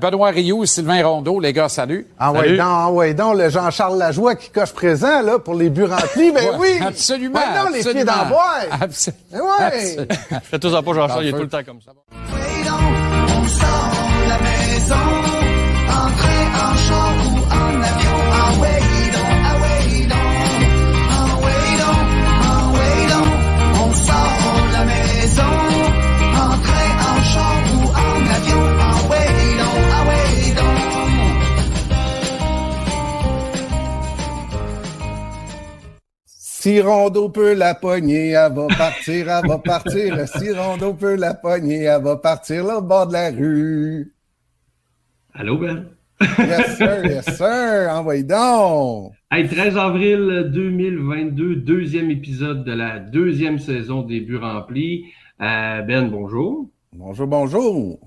Benoît Rioux, Sylvain Rondeau, les gars, salut. Ah ouais, donc, ah ouais, donc, le Jean-Charles Lajoie qui coche présent, là, pour les buts remplis, ben oui! Absolument. Non, les absolument. pieds dans bois! Absolument. Ben ouais! Fais tout ça pas, Jean-Charles, il est tout le temps comme ça. Oui, donc, on sort de la maison, Si Rondeau peut la pogner, elle va partir, elle va partir. Si Rondeau peut la pogner, elle va partir là au bord de la rue. Allô, Ben? Yes, sir, yes, sir. Envoyez donc. Hey, 13 avril 2022, deuxième épisode de la deuxième saison des buts remplis. Euh, ben, bonjour. Bonjour, bonjour.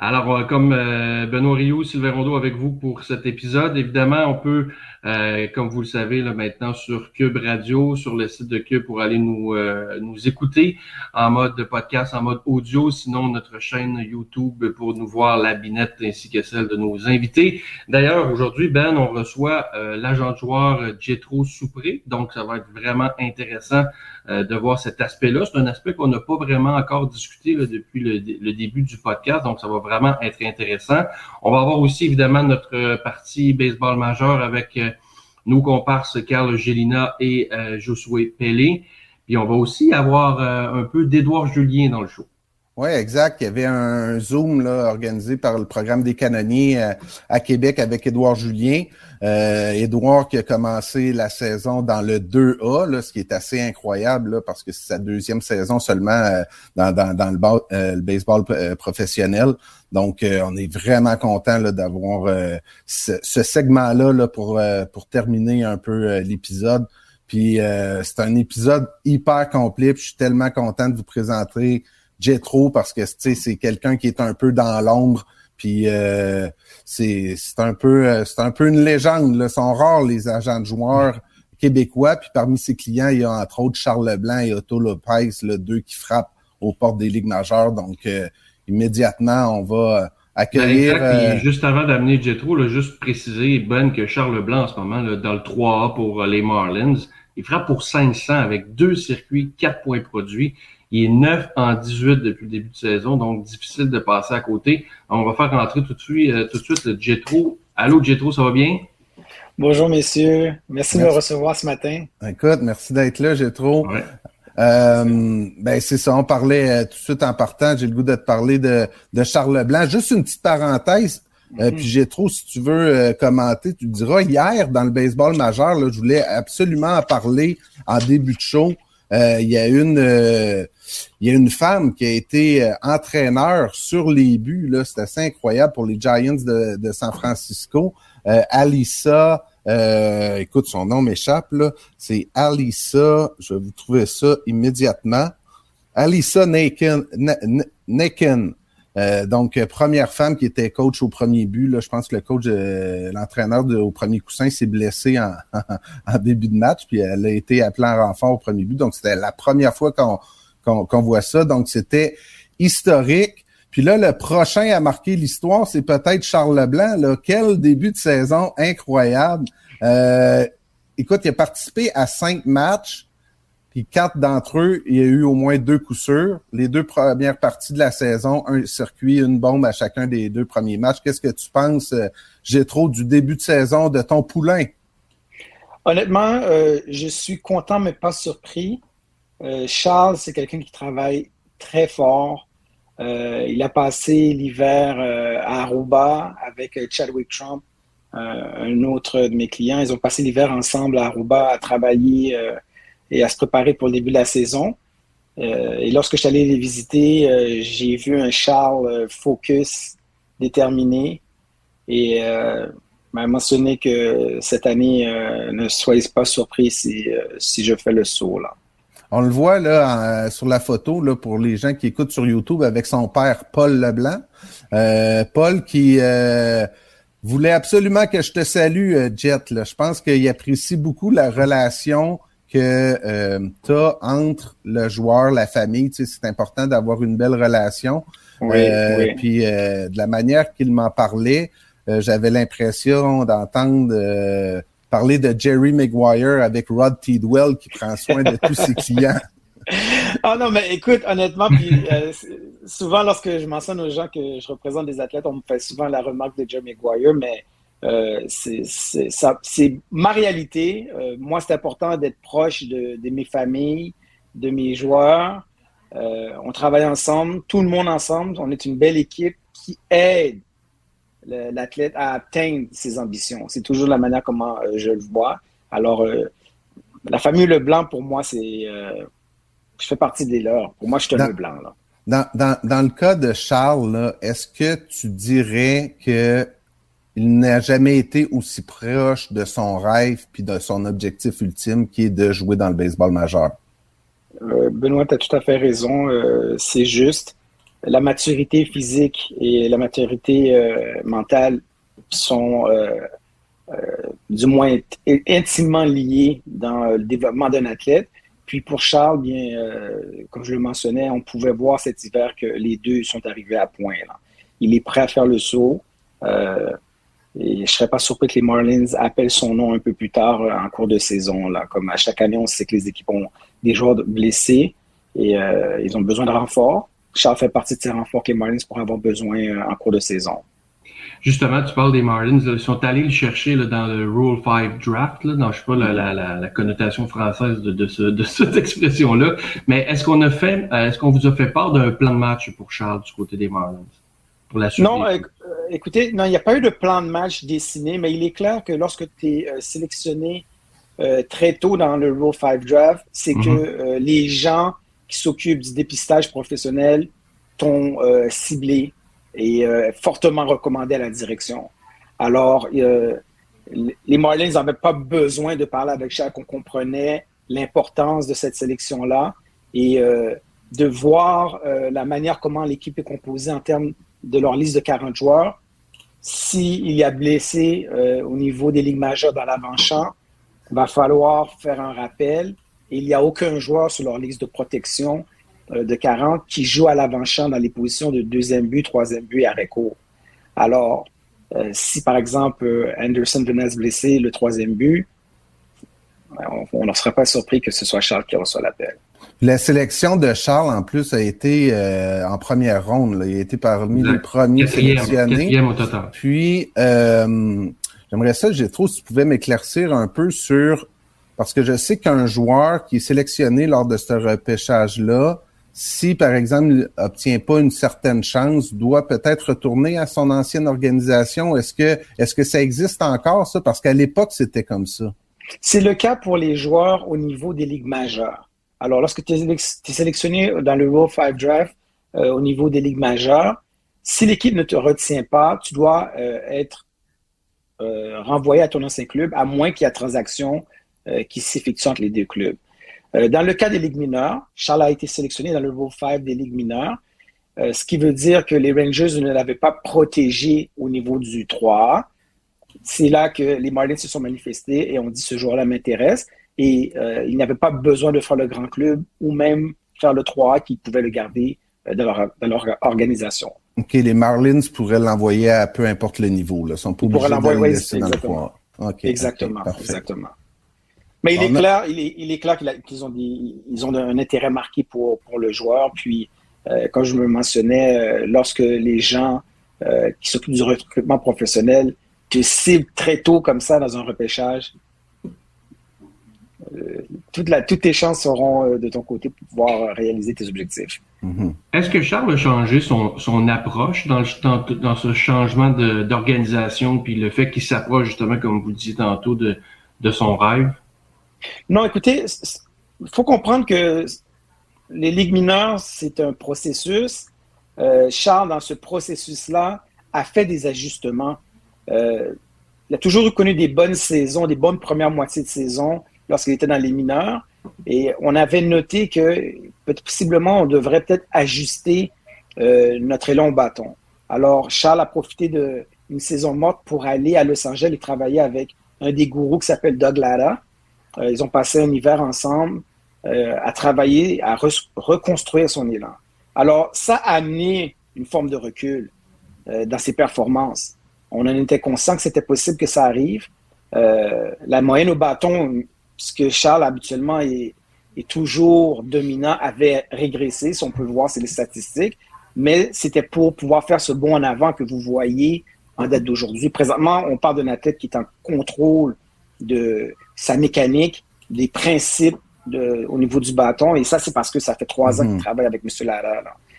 Alors, euh, comme euh, Benoît Rio, Sylvain Rondeau avec vous pour cet épisode, évidemment, on peut, comme vous le savez, là, maintenant sur Cube Radio, sur le site de Cube pour aller nous, euh, nous écouter en mode de podcast, en mode audio, sinon notre chaîne YouTube pour nous voir la binette ainsi que celle de nos invités. D'ailleurs, aujourd'hui, Ben, on reçoit euh, l'agent joueur euh, Jetro Soupré, donc ça va être vraiment intéressant euh, de voir cet aspect-là. C'est un aspect qu'on n'a pas vraiment encore discuté là, depuis le, le début du podcast, donc ça va vraiment être intéressant. On va avoir aussi évidemment notre euh, partie baseball majeur avec euh, nos comparses Carl Gelina et euh, Josué Pelé. Puis on va aussi avoir euh, un peu d'Édouard Julien dans le show. Oui, exact. Il y avait un Zoom là, organisé par le programme des canonniers euh, à Québec avec Édouard Julien. Euh, Édouard qui a commencé la saison dans le 2A, là, ce qui est assez incroyable là, parce que c'est sa deuxième saison seulement euh, dans, dans, dans le, euh, baseball professionnel. Donc, on est vraiment content d'avoir ce, segment-là là, pour, pour terminer un peu l'épisode. Puis c'est un épisode hyper complet. Puis je suis tellement content de vous présenter Jetro parce que c'est quelqu'un qui est un peu dans l'ombre. Puis euh, c'est c'est un peu euh, c'est un peu une légende. Là. Sont rares les agents de joueurs québécois. Puis parmi ses clients, il y a entre autres Charles Leblanc et Otto Lopez, là, deux qui frappent aux portes des ligues majeures. Donc euh, immédiatement, on va euh, accueillir. Ben, exact. euh, juste avant d'amener Jetro, là, juste préciser, Ben, que Charles Leblanc en ce moment, là, dans le 3A pour les Marlins, il frappe pour 500 avec deux circuits, quatre points produits. Il est 9 en 18 depuis le début de saison, donc difficile de passer à côté. On va faire rentrer tout de suite, euh, tout de suite le Jetro. Allô, Jetro, ça va bien? Bonjour messieurs, merci de me recevoir ce matin. Écoute, merci d'être là, Jetro. Ouais. Euh, ben c'est ça, on parlait euh, tout de suite en partant, j'ai le goût de te parler de, de Charles Leblanc. Juste une petite parenthèse, euh, puis j'ai trop, si tu veux euh, commenter, tu diras, hier dans le baseball majeur, là, je voulais absolument en parler en début de show. Euh, Il y a une euh, il y a une femme qui a été euh, entraîneur sur les buts, c'est assez incroyable pour les Giants de, San Francisco. Euh, Alissa, euh, écoute, son nom m'échappe. C'est Alissa, je vais vous trouver ça immédiatement. Alissa Naken, Na- Na- Naken. Donc, première femme qui était coach au premier but. Je pense que le coach, l'entraîneur au premier coussin s'est blessé en, en début de match, puis elle a été appelée en renfort au premier but. Donc, c'était la première fois qu'on qu'on voit ça. Donc, c'était historique. Puis là, le prochain à marquer l'histoire, c'est peut-être Charles Leblanc. Quel début de saison incroyable. Euh, écoute, il a participé à cinq matchs. Puis quatre d'entre eux, il y a eu au moins deux coups. Les deux premières parties de la saison, un circuit, une bombe à chacun des deux premiers matchs. Qu'est-ce que tu penses, euh, Gétro, du début de saison de ton poulain? Honnêtement, euh, je suis content mais pas surpris. Euh, Charles, c'est quelqu'un qui travaille très fort. Euh, il a passé l'hiver euh, à Aruba avec Chadwick Trump, un autre de mes clients. Ils ont passé l'hiver ensemble à Aruba à travailler et à se préparer pour le début de la saison. Et lorsque je suis allé les visiter, j'ai vu un Charles focus, déterminé. Et m'a mentionné que cette année, ne soyez pas surpris si, si je fais le saut. Là. On le voit là en- sur la photo là pour les gens qui écoutent sur YouTube avec son père Paul Leblanc. Euh, Paul qui euh, voulait absolument que je te salue, euh, Jet. Là. Je pense qu'il apprécie beaucoup la relation que tu as entre le joueur, la famille. Tu sais, c'est important d'avoir une belle relation. Oui, Euh, oui. Puis euh, de la manière qu'il m'en parlait, euh, j'avais l'impression d'entendre euh, parler de Jerry Maguire avec Rod Tidwell qui prend soin de tous ses clients. Ah non, mais écoute, honnêtement, euh, souvent lorsque je mentionne aux gens que je représente des athlètes, on me fait souvent la remarque de Joe McGuire, mais euh, c'est ma réalité. Euh, moi, c'est important d'être proche de, mes familles, de mes joueurs. On travaille ensemble, tout le monde ensemble. On est une belle équipe qui aide l'athlète à atteindre ses ambitions. C'est toujours la manière comment euh, je le vois. Alors, euh, la famille Leblanc, pour moi, c'est... euh, je fais partie des leurs. Pour moi, je suis un Leblanc. Là. Dans, dans, dans le cas de Charles, est-ce que tu dirais que il n'a jamais été aussi proche de son rêve puis de son objectif ultime qui est de jouer dans le baseball majeur? Benoît, tu as tout à fait raison. c'est juste. La maturité physique et la maturité euh, mentale sont euh, euh, du moins int- intimement liées dans le développement d'un athlète. Puis pour Charles, bien, comme je le mentionnais, on pouvait voir cet hiver que les deux sont arrivés à point. Il est prêt à faire le saut. et je ne serais pas surpris que les Marlins appellent son nom un peu plus tard en cours de saison. Comme à chaque année, on sait que les équipes ont des joueurs blessés et ils ont besoin de renforts. Charles fait partie de ces renforts que les Marlins pourraient avoir besoin euh, en cours de saison. Justement, tu parles des Marlins. ils sont allés le chercher là, dans le Rule 5 Draft. Là, dans, je sais pas la, la, la, la connotation française de, de, ce, de cette expression-là. Mais est-ce qu'on a fait, euh, est-ce qu'on vous a fait part d'un plan de match pour Charles du côté des Marlins? Pour la suite Non, euh, écoutez, non, il n'y a pas eu de plan de match dessiné, mais il est clair que lorsque tu es euh, sélectionné euh, très tôt dans le Rule 5 Draft, c'est Mhm. que les gens qui s'occupent du dépistage professionnel t'ont euh, ciblé et euh, fortement recommandé à la direction. Alors, euh, les Marlins n'avaient pas besoin de parler avec Charles, qu'on comprenait l'importance de cette sélection-là et de voir la manière comment l'équipe est composée en termes de leur liste de 40 joueurs. S'il y a blessé au niveau des ligues majeures dans l'avant-champ, va falloir faire un rappel. Il n'y a aucun joueur sur leur liste de protection euh, de 40 qui joue à l'avant-champ dans les positions de deuxième but, troisième but et arrêt court. Alors, euh, si par exemple euh, Anderson venait à se blesser le troisième but, on- on ne serait pas surpris que ce soit Charles qui reçoit l'appel. La sélection de Charles, en plus, a été euh, en première ronde. là. Il a été parmi les premiers Quatrième, sélectionnés. quatrième au total. Puis, euh, j'aimerais ça, j'ai trop, si tu pouvais m'éclaircir un peu sur, parce que je sais qu'un joueur qui est sélectionné lors de ce repêchage-là, si, par exemple, il obtient pas une certaine chance, doit peut-être retourner à son ancienne organisation. Est-ce que, est-ce que ça existe encore, ça? Parce qu'à l'époque, c'était comme ça. C'est le cas pour les joueurs au niveau des ligues majeures. Alors, lorsque tu es, sélectionné dans le Rule 5 Draft euh, au niveau des ligues majeures, si l'équipe ne te retient pas, tu dois euh, être euh, renvoyé à ton ancien club, à moins qu'il y ait transaction qui s'effectue entre les deux clubs. Euh, dans le cas des ligues mineures, Charles a été sélectionné dans le Rule 5 des ligues mineures, euh, ce qui veut dire que les Rangers ne l'avaient pas protégé au niveau du 3A c'est là que les Marlins se sont manifestés et ont dit ce joueur-là m'intéresse. Et euh, ils n'avaient pas besoin de faire le grand club ou même faire le 3A qui pouvaient le garder euh, dans, leur, dans leur organisation. OK, les Marlins pourraient l'envoyer à peu importe le niveau. Là. Ils sont pas obligés de l'envoyer, dans le exactement. 3A. OK, exactement, exactement. Mais il est a- clair, il est, il est clair qu'ils ont, des, ils ont un intérêt marqué pour, pour le joueur. Puis, euh, comme je me mentionnais, euh, lorsque les gens euh, qui s'occupent du recrutement professionnel te ciblent très tôt comme ça dans un repêchage, euh, toute la, toutes tes chances seront euh, de ton côté pour pouvoir euh, réaliser tes objectifs. Mhm. Est-ce que Charles a changé son, son approche dans, le, dans, dans ce changement de- d'organisation, puis le fait qu'il s'approche justement, comme vous le disiez tantôt, de, de son rêve? Non, écoutez, il faut comprendre que les ligues mineures, c'est un processus. Euh, Charles, dans ce processus-là, a fait des ajustements. Euh, il a toujours connu des bonnes saisons, des bonnes premières moitiés de saison lorsqu'il était dans les mineurs. Et on avait noté que possiblement, on devrait peut-être ajuster euh, notre élan au bâton. Alors, Charles a profité d'une saison morte pour aller à Los Angeles et travailler avec un des gourous qui s'appelle Doug Lara. Euh, ils ont passé un hiver ensemble euh, à travailler, à re- reconstruire son élan. Alors, ça a amené une forme de recul euh, dans ses performances. On en était conscient que c'était possible que ça arrive. La moyenne au bâton, puisque Charles habituellement est, est toujours dominant, avait régressé, si on peut voir, c'est les statistiques, mais c'était pour pouvoir faire ce bond en avant que vous voyez en date d'aujourd'hui. Présentement, on parle d'un athlète qui est en contrôle de sa mécanique, des principes de- au niveau du bâton, et ça, c'est parce que ça fait trois ans Mhm. qu'il travaille avec M. Lara.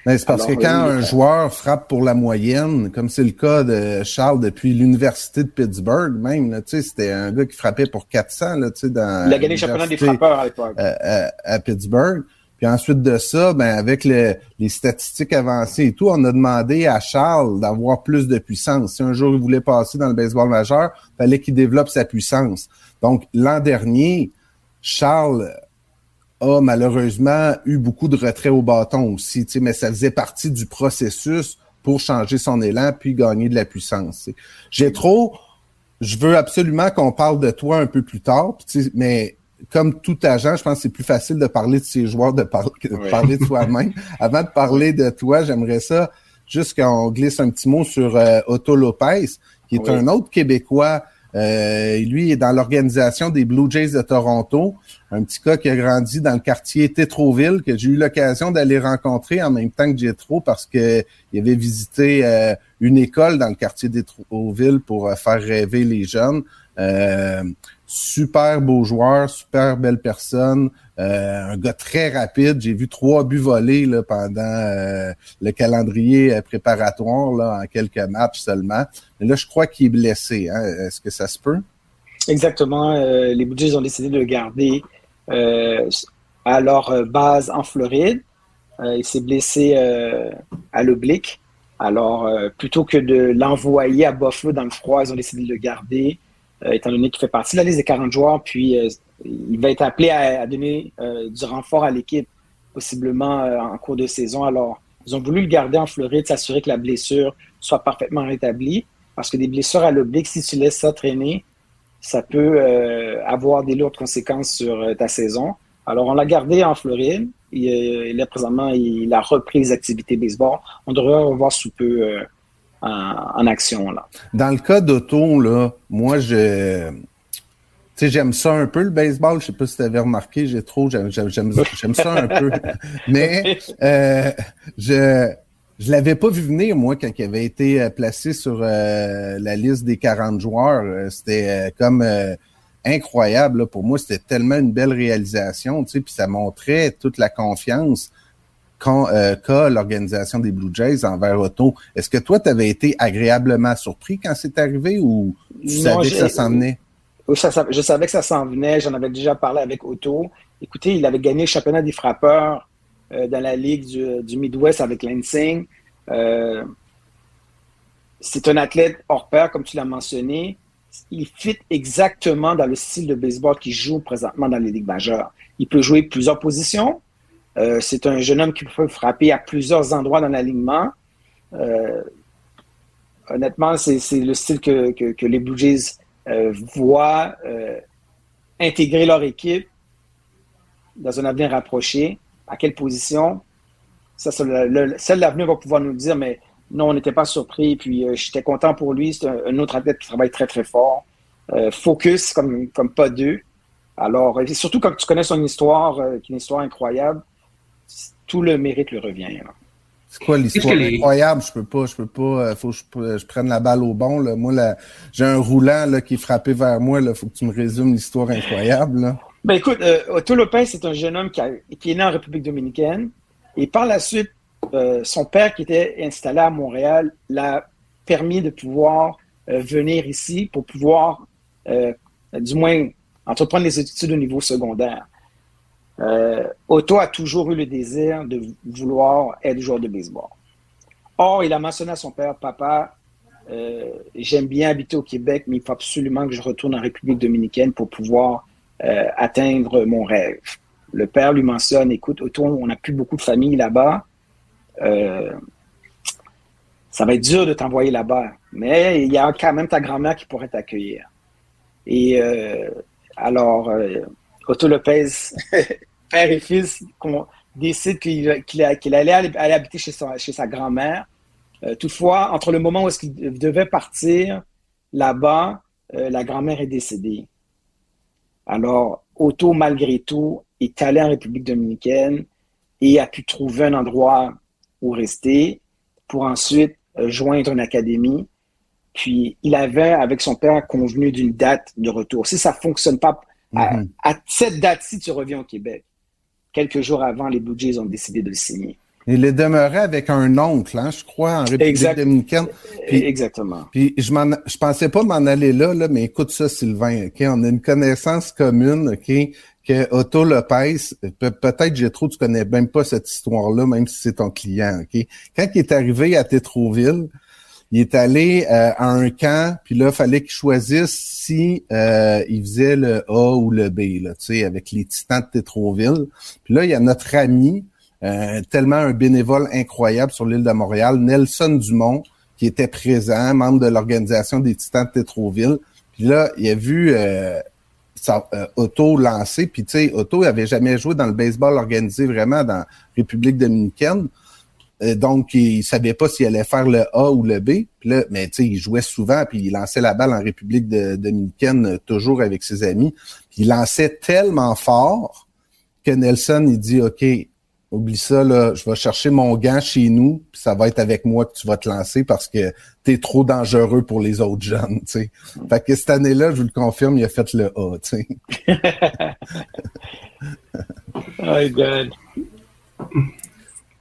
Mais c'est parce Alors, que quand oui, un euh, joueur frappe pour la moyenne, comme c'est le cas de Charles depuis l'université de Pittsburgh, même, là, tu sais, c'était un gars qui frappait pour 400, là, tu sais, dans Il a gagné le championnat des frappeurs à l'époque. euh, à, à Pittsburgh. Puis ensuite de ça, ben avec le- les statistiques avancées et tout, on a demandé à Charles d'avoir plus de puissance. Si un jour il voulait passer dans le baseball majeur, fallait qu'il développe sa puissance. Donc l'an dernier, Charles a malheureusement eu beaucoup de retraits au bâton aussi, mais ça faisait partie du processus pour changer son élan puis gagner de la puissance. J'ai trop, je veux absolument qu'on parle de toi un peu plus tard, mais comme tout agent, je pense que c'est plus facile de parler de ses joueurs de par- que de Oui. parler de soi-même. Avant de parler de toi, j'aimerais ça juste qu'on glisse un petit mot sur euh, Otto Lopez, qui est Oui. un autre Québécois. Euh, lui est dans l'organisation des Blue Jays de Toronto, un petit gars qui a grandi dans le quartier Tétroville, que j'ai eu l'occasion d'aller rencontrer en même temps que Jetro parce que il avait visité euh, une école dans le quartier Tétroville pour euh, faire rêver les jeunes. Euh, super beau joueur, super belle personne, euh, un gars très rapide. J'ai vu trois buts volés pendant euh, le calendrier euh, préparatoire en quelques matchs seulement. Mais là, je crois qu'il est blessé. Hein? Est-ce que ça se peut? Exactement. les Jays ont décidé de le garder à leur base en Floride. Il s'est blessé à l'oblique. Alors, plutôt que de l'envoyer à Buffalo dans le froid, ils ont décidé de le garder, étant donné qu'il fait partie de la liste des 40 joueurs. Puis, euh, il va être appelé à, à donner euh, du renfort à l'équipe, possiblement euh, en cours de saison. Alors, ils ont voulu le garder en Floride, s'assurer que la blessure soit parfaitement rétablie. Parce que des blessures à l'oblique, si tu laisses ça traîner, ça peut euh, avoir des lourdes conséquences sur euh, ta saison. Alors, on l'a gardé en Floride. Et, euh, là, présentement, il a repris les activités baseball. On devrait revoir sous peu euh, en, action. Là. Dans le cas d'Otto, là, moi, je. Tu sais, j'aime ça un peu, le baseball. Je sais pas si tu avais remarqué, j'ai trop, j'aime, ça un peu. Mais euh, je je l'avais pas vu venir, moi, quand il avait été euh, placé sur euh, la liste des 40 joueurs. C'était euh, comme incroyable. là. Pour moi, c'était tellement une belle réalisation, tu sais, puis ça montrait toute la confiance euh, qu'a l'organisation des Blue Jays envers Otto. Est-ce que toi, tu avais été agréablement surpris quand c'est arrivé ou tu Non, savais que ça s'en venait? Ça- ça- je savais que ça s'en venait. J'en avais déjà parlé avec Otto. Écoutez, il avait gagné le championnat des frappeurs euh, dans la Ligue du, du Midwest avec Lansing. Euh, c'est un athlète hors pair, comme tu l'as mentionné. Il fit exactement dans le style de baseball qu'il joue présentement dans les ligues majeures. Il peut jouer plusieurs positions. Euh, c'est un jeune homme qui peut frapper à plusieurs endroits dans l'alignement. Euh, honnêtement, c'est le style que, que- les Blue Jays euh, voient intégrer leur équipe dans un avenir rapproché. À quelle position? Ça, seul l'avenir va pouvoir nous dire, mais non, on n'était pas surpris. Puis j'étais content pour lui. C'est un, autre athlète qui travaille très, très fort. Focus comme, comme pas deux. Alors, surtout quand tu connais son histoire, qui est une histoire incroyable, tout le mérite le revient. là. C'est quoi l'histoire les- incroyable? Je peux pas, je peux pas, euh, faut que je, je prenne la balle au bon. Là. Moi, là, j'ai un roulant là, qui est frappé vers moi. Il faut que tu me résumes l'histoire incroyable. Là. Ben écoute, euh, Otto Lopez, c'est un jeune homme qui, a- qui est né en République dominicaine. Et par la suite, euh, son père qui était installé à Montréal l'a permis de pouvoir euh, venir ici pour pouvoir, euh, du moins, entreprendre les études au niveau secondaire. Euh, Otto a toujours eu le désir de vouloir être joueur de baseball. Or, il a mentionné à son père, papa, euh, j'aime bien habiter au Québec, mais il faut absolument que je retourne en République dominicaine pour pouvoir euh, atteindre mon rêve. Le père lui mentionne, écoute, Otto, on n'a plus beaucoup de famille là-bas. Euh, ça va être dur de t'envoyer là-bas, mais il y a quand même ta grand-mère qui pourrait t'accueillir. Et alors, Otto Lopez, père et fils, qu'on décide qu'il allait aller, aller habiter chez, son- chez sa grand-mère. Euh, toutefois, entre le moment où est-ce qu'il devait partir là-bas, euh, la grand-mère est décédée. Alors, Otto, malgré tout, est allé en République dominicaine et a pu trouver un endroit où rester pour ensuite euh, joindre une académie. Puis, il avait, avec son père, convenu d'une date de retour. Si ça fonctionne pas, à, Mhm. à cette date-ci, tu reviens au Québec. Quelques jours avant, les Blue Jays ont décidé de le signer. Il est demeuré avec un oncle, hein, je crois, en République Exact. dominicaine. Puis- Exactement. Puis je je pensais pas m'en aller là, là, mais écoute ça, Sylvain, ok? On a une connaissance commune, ok? Que Otto Lopez, pe- peut-être trop, tu connais même pas cette histoire-là, même si c'est ton client, ok? Quand il est arrivé à Tétroville, il est allé euh, à un camp, puis là, fallait qu'il choisisse si euh, il faisait le A ou le B, là, tu sais, avec les titans de Tétroville. Puis là, il y a notre ami, euh, tellement un bénévole incroyable sur l'île de Montréal, Nelson Dumont, qui était présent, membre de l'organisation des Titans de Tétroville. Puis là, il a vu euh, ça, euh, Otto lancer. Puis tu sais, Otto il avait jamais joué dans le baseball organisé vraiment dans République dominicaine. Euh, donc, il savait pas s'il allait faire le A ou le B. Puis là, mais tu sais, il jouait souvent, puis il lançait la balle en République de- dominicaine euh, toujours avec ses amis. Puis il lançait tellement fort que Nelson, il dit, OK, oublie ça, là, je vais chercher mon gant chez nous, puis ça va être avec moi que tu vas te lancer parce que t'es trop dangereux pour les autres jeunes, tu sais. Fait que cette année-là, je vous le confirme, il a fait le A, tu sais. Oh God.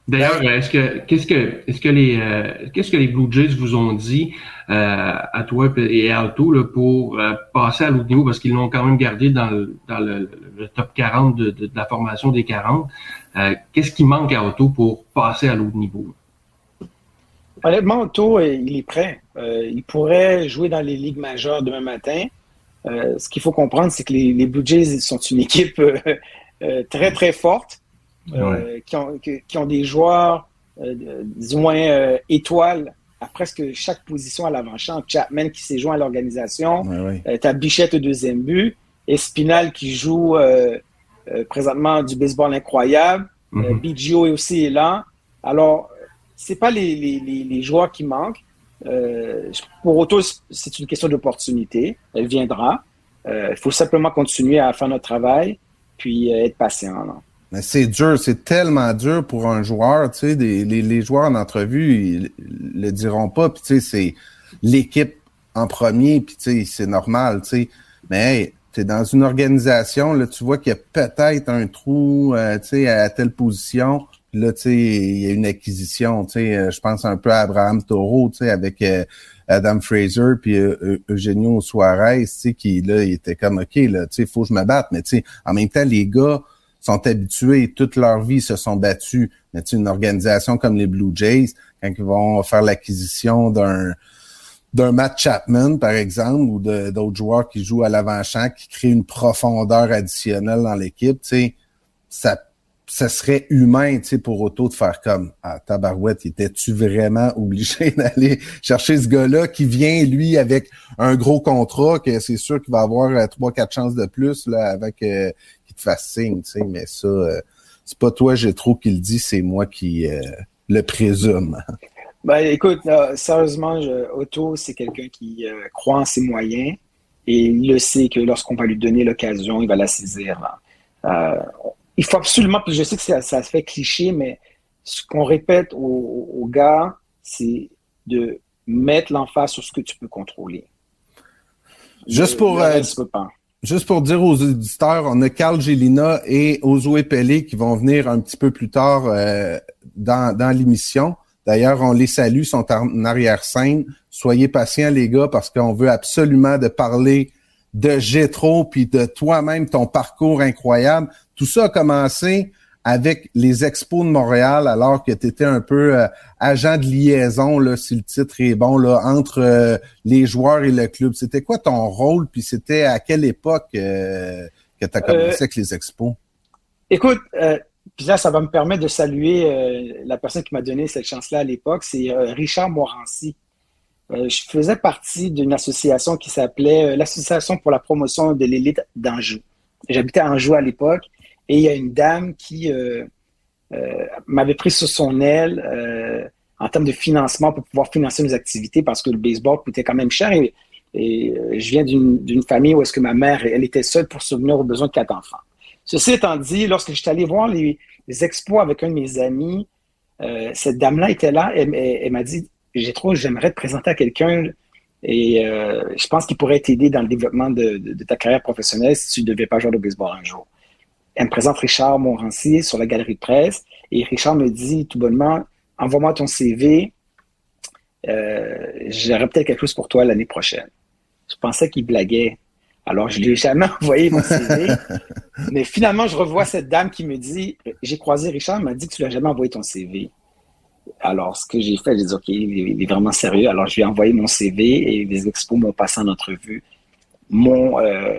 D'ailleurs, est-ce que qu'est-ce que est-ce que les euh, qu'est-ce que les Blue Jays vous ont dit euh, à toi et à Otto là, pour euh, passer à l'autre niveau? Parce qu'ils l'ont quand même gardé dans le dans le, le top 40 de, de- de la formation des 40. Euh, qu'est-ce qui manque à Otto pour passer à l'autre niveau? Honnêtement, Otto, euh, il est prêt. Euh, il pourrait jouer dans les ligues majeures demain matin. Euh, ce qu'il faut comprendre, c'est que les, les Blue Jays sont une équipe très, très forte, euh, qui, ont, qui- qui ont des joueurs, euh, du moins euh, étoiles, à presque chaque position à l'avant-champ. Chapman qui s'est joint à l'organisation. Ouais, ouais. T'as Bichette au deuxième but. Espinal qui joue euh, euh, présentement du baseball incroyable. Euh, Mhm. BGO est aussi là. Alors, c'est pas les, les, les, les joueurs qui manquent. Euh, pour Otto, c'est une question d'opportunité. Elle viendra. Euh, Il faut simplement continuer à faire notre travail, puis euh, être patient. là. Mais c'est dur, c'est tellement dur pour un joueur, tu sais, des- les, les joueurs en entrevue, ils le diront pas, puis tu sais, c'est l'équipe en premier, puis tu sais, c'est normal, tu sais. Mais t'es dans une organisation, là, tu vois qu'il y a peut-être un trou, euh, tu sais, à telle position, là, tu sais, il y a une acquisition, tu sais, euh, je pense un peu à Abraham Taureau, tu sais, avec euh, Adam Fraser puis euh, Eu- Eugenio Suarez, tu sais, qui, là, il était comme, OK, là, tu sais, faut que je me batte, mais tu sais, en même temps, les gars, sont habitués, toute leur vie se sont battus. Mais tu une organisation comme les Blue Jays, quand ils vont faire l'acquisition d'un d'un Matt Chapman, par exemple, ou d'autres joueurs qui jouent à l'avant-champ, qui créent une profondeur additionnelle dans l'équipe, tu sais, ça, ça serait humain, tu sais, pour Otto de faire comme, ah, tabarouette, étais-tu vraiment obligé d'aller chercher ce gars-là qui vient, lui, avec un gros contrat, que c'est sûr qu'il va avoir euh, trois, quatre chances de plus, là, avec, euh, te fasse signe, tu sais, mais ça, euh, c'est pas toi, j'ai trop qui le dit, c'est moi qui euh, le présume. Ben, écoute, sérieusement, je- Otto, c'est quelqu'un qui euh, croit en ses moyens et il le sait que lorsqu'on va lui donner l'occasion, il va la saisir. il faut absolument, puis je sais que ça, ça se fait cliché, mais ce qu'on répète aux, aux gars, c'est de mettre l'emphase sur ce que tu peux contrôler. Juste pour, euh, reste. Juste pour dire aux auditeurs, on a Carl Gélina et Ozoé Pelé qui vont venir un petit peu plus tard euh, dans, dans l'émission. D'ailleurs, on les salue, sont en arrière-scène. Soyez patients, les gars, parce qu'on veut absolument de parler de Gétro puis de toi-même, ton parcours incroyable. Tout ça a commencé avec les Expos de Montréal, alors que tu étais un peu euh, agent de liaison, là, si le titre est bon, là, entre euh, les joueurs et le club. C'était quoi ton rôle, puis c'était à quelle époque euh, que tu as commencé avec les Expos? Écoute, puis là, ça va me permettre de saluer la personne qui m'a donné cette chance-là à l'époque, c'est Richard Morancy. Je faisais partie d'une association qui s'appelait l'Association pour la promotion de l'élite d'Anjou. j'habitais à Anjou à l'époque, et il y a une dame qui euh, euh, m'avait pris sur son aile euh, en termes de financement pour pouvoir financer nos activités parce que le baseball coûtait quand même cher. Et, je viens d'une famille où est-ce que ma mère, elle était seule pour subvenir aux besoins de quatre enfants. Ceci étant dit, lorsque je suis allé voir les, expos avec un de mes amis, cette dame-là était là, elle, m'a dit, j'ai trop, j'aimerais te présenter à quelqu'un et je pense qu'il pourrait t'aider dans le développement de ta carrière professionnelle si tu ne devais pas jouer au baseball un jour. Elle me présente Richard Montrancy sur la galerie de presse et Richard me dit tout bonnement, envoie-moi ton CV, euh, j'aurai peut-être quelque chose pour toi l'année prochaine. Je pensais qu'il blaguait. Alors, je lui ai jamais envoyé mon CV. mais finalement, je revois cette dame qui me dit, j'ai croisé Richard, il m'a dit que tu lui as jamais envoyé ton CV. Alors, ce que j'ai fait, j'ai dit, OK, il est- vraiment sérieux. Alors, je lui ai envoyé mon CV et les expos m'ont passé en entrevue. Mon, euh,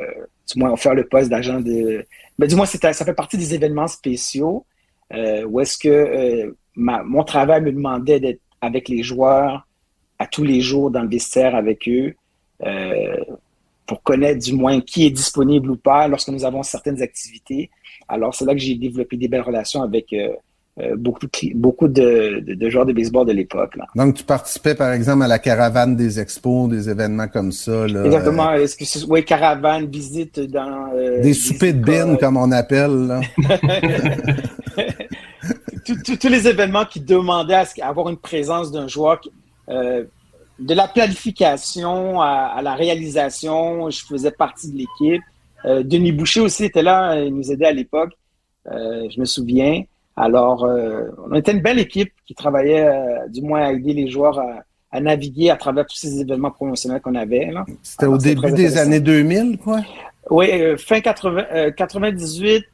du moins, offert le poste d'agent de. Mais du moins, ça fait partie des événements spéciaux euh, où est-ce que euh, mon travail me demandait d'être avec les joueurs à tous les jours dans le vestiaire avec eux euh, pour connaître du moins qui est disponible ou pas lorsque nous avons certaines activités. Alors, c'est là que j'ai développé des belles relations avec beaucoup, de, cli- beaucoup de, de- de joueurs de baseball de l'époque. Donc, tu participais, par exemple, à la caravane des expos, des événements comme ça. Là, Exactement. Est-ce que c'est oui, caravane, visite dans euh, euh, des soupers de bin, écoles. comme on appelle. Là. tous, les événements qui demandaient à, avoir une présence d'un joueur, euh, de la planification à, à la réalisation, je faisais partie de l'équipe. Euh, Denis Boucher aussi était là, il nous aidait à l'époque, euh, je me souviens. Alors, euh, on était une belle équipe qui travaillait, euh, du moins, à aider les joueurs à, à naviguer à travers tous ces événements promotionnels qu'on avait. Là. C'était au début des années 2000, quoi? Oui, euh, fin 80, euh, 98,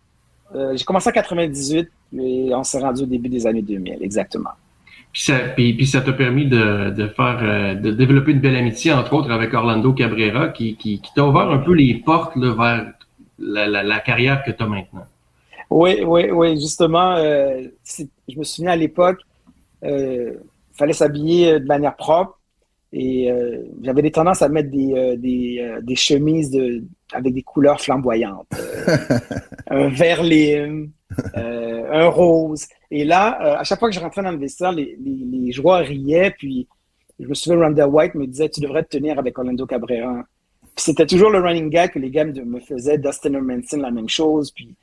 euh, j'ai commencé en 98 et on s'est rendu au début des années 2000, exactement. Puis ça, puis, puis ça t'a permis de, de faire, de développer une belle amitié, entre autres, avec Orlando Cabrera, qui, qui, qui t'a ouvert un peu les portes là, vers la, la, la carrière que tu as maintenant. Oui, oui, oui, justement, euh, je me souviens à l'époque, euh, il fallait s'habiller euh, de manière propre et euh, j'avais des tendances à mettre des, euh, des, euh, des chemises de, avec des couleurs flamboyantes. Euh, un vert lime, euh, un rose. Et là, euh, à chaque fois que je rentrais dans le vestiaire, les, les, les joueurs riaient, puis je me souviens, Randall White me disait, tu devrais te tenir avec Orlando Cabrera. Puis c'était toujours le running gag que les gars me me faisaient, Dustin Hermanson, la même chose, puis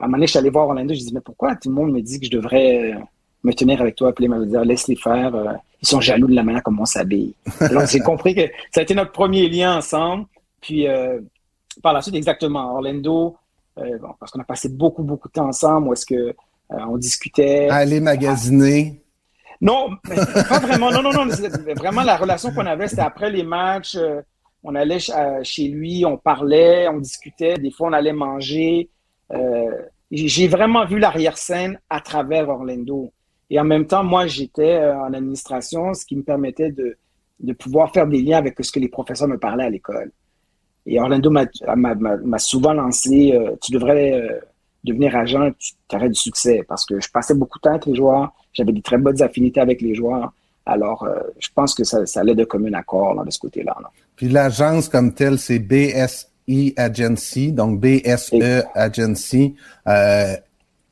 à un moment donné, je suis allé voir Orlando, je dis mais pourquoi tout le monde me dit que je devrais euh, me tenir avec toi? Puis m'avait dit, laisse-les faire, euh, ils sont jaloux de la manière comme on s'habille. Donc j'ai compris que ça a été notre premier lien ensemble. Puis euh, par la suite, exactement, Orlando, euh, bon, parce qu'on a passé beaucoup, beaucoup de temps ensemble, où est-ce que euh, on discutait. Aller magasiner. Non, pas vraiment. Non, non, non. Vraiment, la relation qu'on avait, c'était après les matchs. on allait ch- chez lui, on parlait, on discutait. Des fois, on allait manger. Euh, j'ai vraiment vu l'arrière-scène à travers Orlando. Et en même temps, moi, j'étais euh, en administration, ce qui me permettait de, de pouvoir faire des liens avec ce que les professeurs me parlaient à l'école. Et Orlando m'a- souvent lancé, euh, tu devrais devenir agent, tu aurais du succès. Parce que je passais beaucoup de temps avec les joueurs, j'avais des très bonnes affinités avec les joueurs. Alors, je pense que ça, ça allait de commun accord là, de ce côté-là. là. Puis l'agence comme telle, c'est BSE Agency, donc BSE Agency. Euh,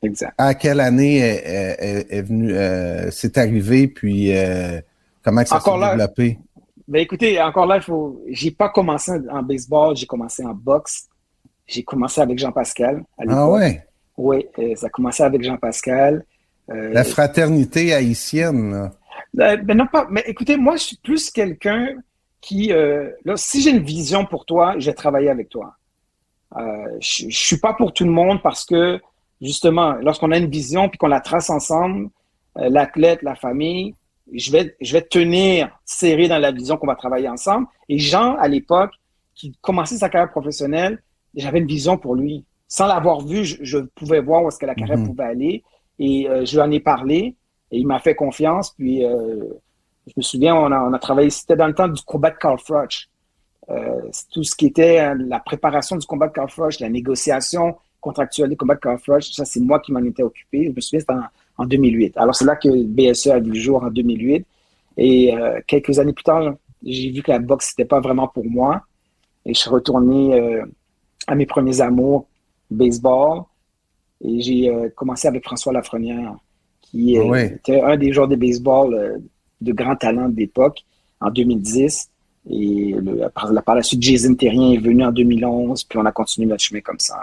Exact. à quelle année est, est- venu, euh, c'est arrivé, puis euh, comment ça s'est développé? Ben écoutez, encore là, faut. J'ai pas commencé en baseball, j'ai commencé en boxe. J'ai commencé avec Jean Pascal. À Ah ouais, Oui, ça a commencé avec Jean Pascal. Euh, la fraternité haïtienne. là. Euh, ben non, pas. Mais écoutez, moi, je suis plus quelqu'un qui, euh, là, si j'ai une vision pour toi, je vais travailler avec toi. Euh, je, je suis pas pour tout le monde parce que, justement, lorsqu'on a une vision puis qu'on la trace ensemble, euh, l'athlète, la famille, je vais, je vais tenir serré dans la vision qu'on va travailler ensemble. Et Jean, à l'époque, qui commençait sa carrière professionnelle, j'avais une vision pour lui. Sans l'avoir vu, je, je pouvais voir où est-ce que la carrière Mhm. pouvait aller. Et euh, je lui en ai parlé. Et il m'a fait confiance. Puis, euh, je me souviens, on a, on a travaillé, c'était dans le temps du combat de Carl Froch. Euh, tout ce qui était euh, la préparation du combat de Carl Froch, la négociation contractuelle du combat de Carl Froch. Ça, c'est moi qui m'en étais occupé. Je me souviens, c'était en, en 2008. Alors, c'est là que BSE a vu le jour en 2008. Et euh, quelques années plus tard, j'ai vu que la boxe, c'était pas vraiment pour moi. Et je suis retourné euh, à mes premiers amours, baseball. Et j'ai commencé avec François Lafrenière, qui Ah ouais. était un des joueurs de baseball de grand talent de l'époque, en 2010. Et le- par, la suite, Jason Terrien est venu en 2011, puis on a continué notre chemin comme ça.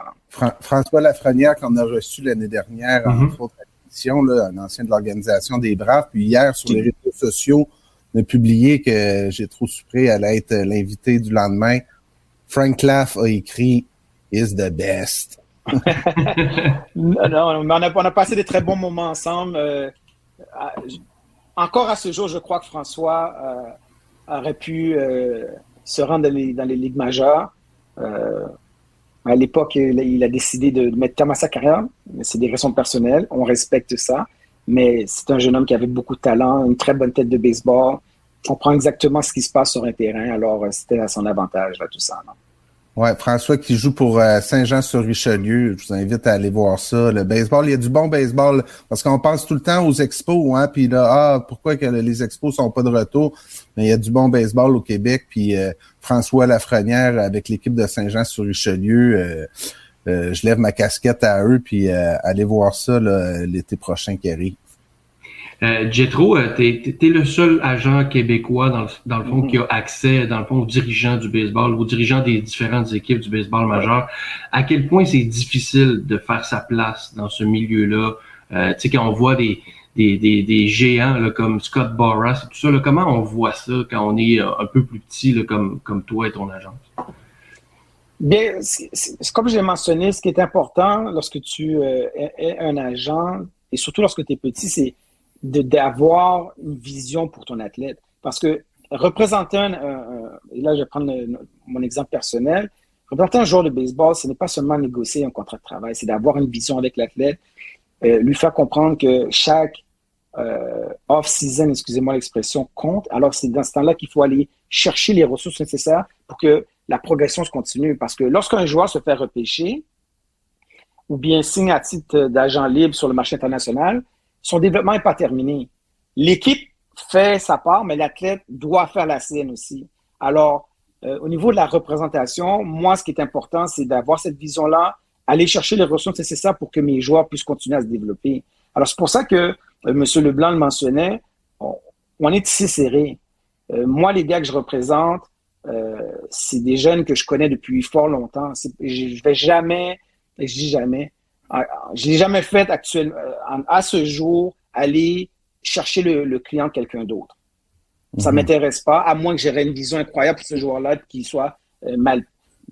François Lafrenière, qu'on a reçu l'année dernière, Mhm. entre autres là, un ancien de l'Organisation des Braves. Puis hier, sur les réseaux sociaux, on a publié que j'ai trop souffré allait être l'invité du lendemain. Frank Laff a écrit Is the best. Non, non, mais on a, on a passé des très bons moments ensemble. euh, encore à ce jour, je crois que François euh, aurait pu euh, se rendre dans les, ligues majeures. Euh, à l'époque, il, a décidé de mettre terme à sa carrière. C'est des raisons personnelles. On respecte ça. Mais c'est un jeune homme qui avait beaucoup de talent, une très bonne tête de baseball. comprend exactement ce qui se passe sur un terrain. Alors, c'était à son avantage, là, tout ça. Ouais, François qui joue pour euh, Saint-Jean-sur-Richelieu. Je vous invite à aller voir ça. Le baseball, il y a du bon baseball parce qu'on pense tout le temps aux expos, hein, puis là, ah, pourquoi que les expos sont pas de retour? Mais il y a du bon baseball au Québec, puis euh, François Lafrenière avec l'équipe de Saint-Jean-sur-Richelieu, euh, je lève ma casquette à eux, puis allez voir ça l'été prochain qui. Euh, Jetro, euh, t'es, t'es- t'es le seul agent québécois dans le, dans le fond qui a accès, dans le fond, aux dirigeants du baseball, aux dirigeants des différentes équipes du baseball majeur. À quel point c'est difficile de faire sa place dans ce milieu-là? Euh, tu sais, quand on voit des, des, des, des géants là, comme Scott Boras et tout ça, là, comment on voit ça quand on est euh, un peu plus petit là, comme, comme toi et ton agence? Bien, c'est- c'est- c'est comme je l'ai mentionné, ce qui est important lorsque tu euh, es, es un agent, et surtout lorsque tu es petit, c'est d'avoir une vision pour ton athlète. Parce que représenter un, et là je vais prendre mon exemple personnel, représenter un joueur de baseball, ce n'est pas seulement négocier un contrat de travail, c'est d'avoir une vision avec l'athlète, euh, lui faire comprendre que chaque euh, off-season, excusez-moi l'expression, compte. Alors c'est dans ce temps-là qu'il faut aller chercher les ressources nécessaires pour que la progression se continue. Parce que lorsqu'un joueur se fait repêcher ou bien signe à titre d'agent libre sur le marché international, son développement n'est pas terminé. L'équipe fait sa part, mais l'athlète doit faire la sienne aussi. Alors, euh, au niveau de la représentation, moi, ce qui est important, c'est d'avoir cette vision-là, aller chercher les ressources nécessaires pour que mes joueurs puissent continuer à se développer. Alors, c'est pour ça que euh, M. Leblanc le mentionnait, on, on est ici serré. Euh, moi, les gars que je représente, euh, c'est des jeunes que je connais depuis fort longtemps. Je vais jamais, je dis jamais, je l'ai jamais fait actuellement, euh, à ce jour, aller chercher le, le client de quelqu'un d'autre. Ça Mhm. m'intéresse pas, à moins que j'aurais une vision incroyable pour ce joueur-là qui soit euh, mal,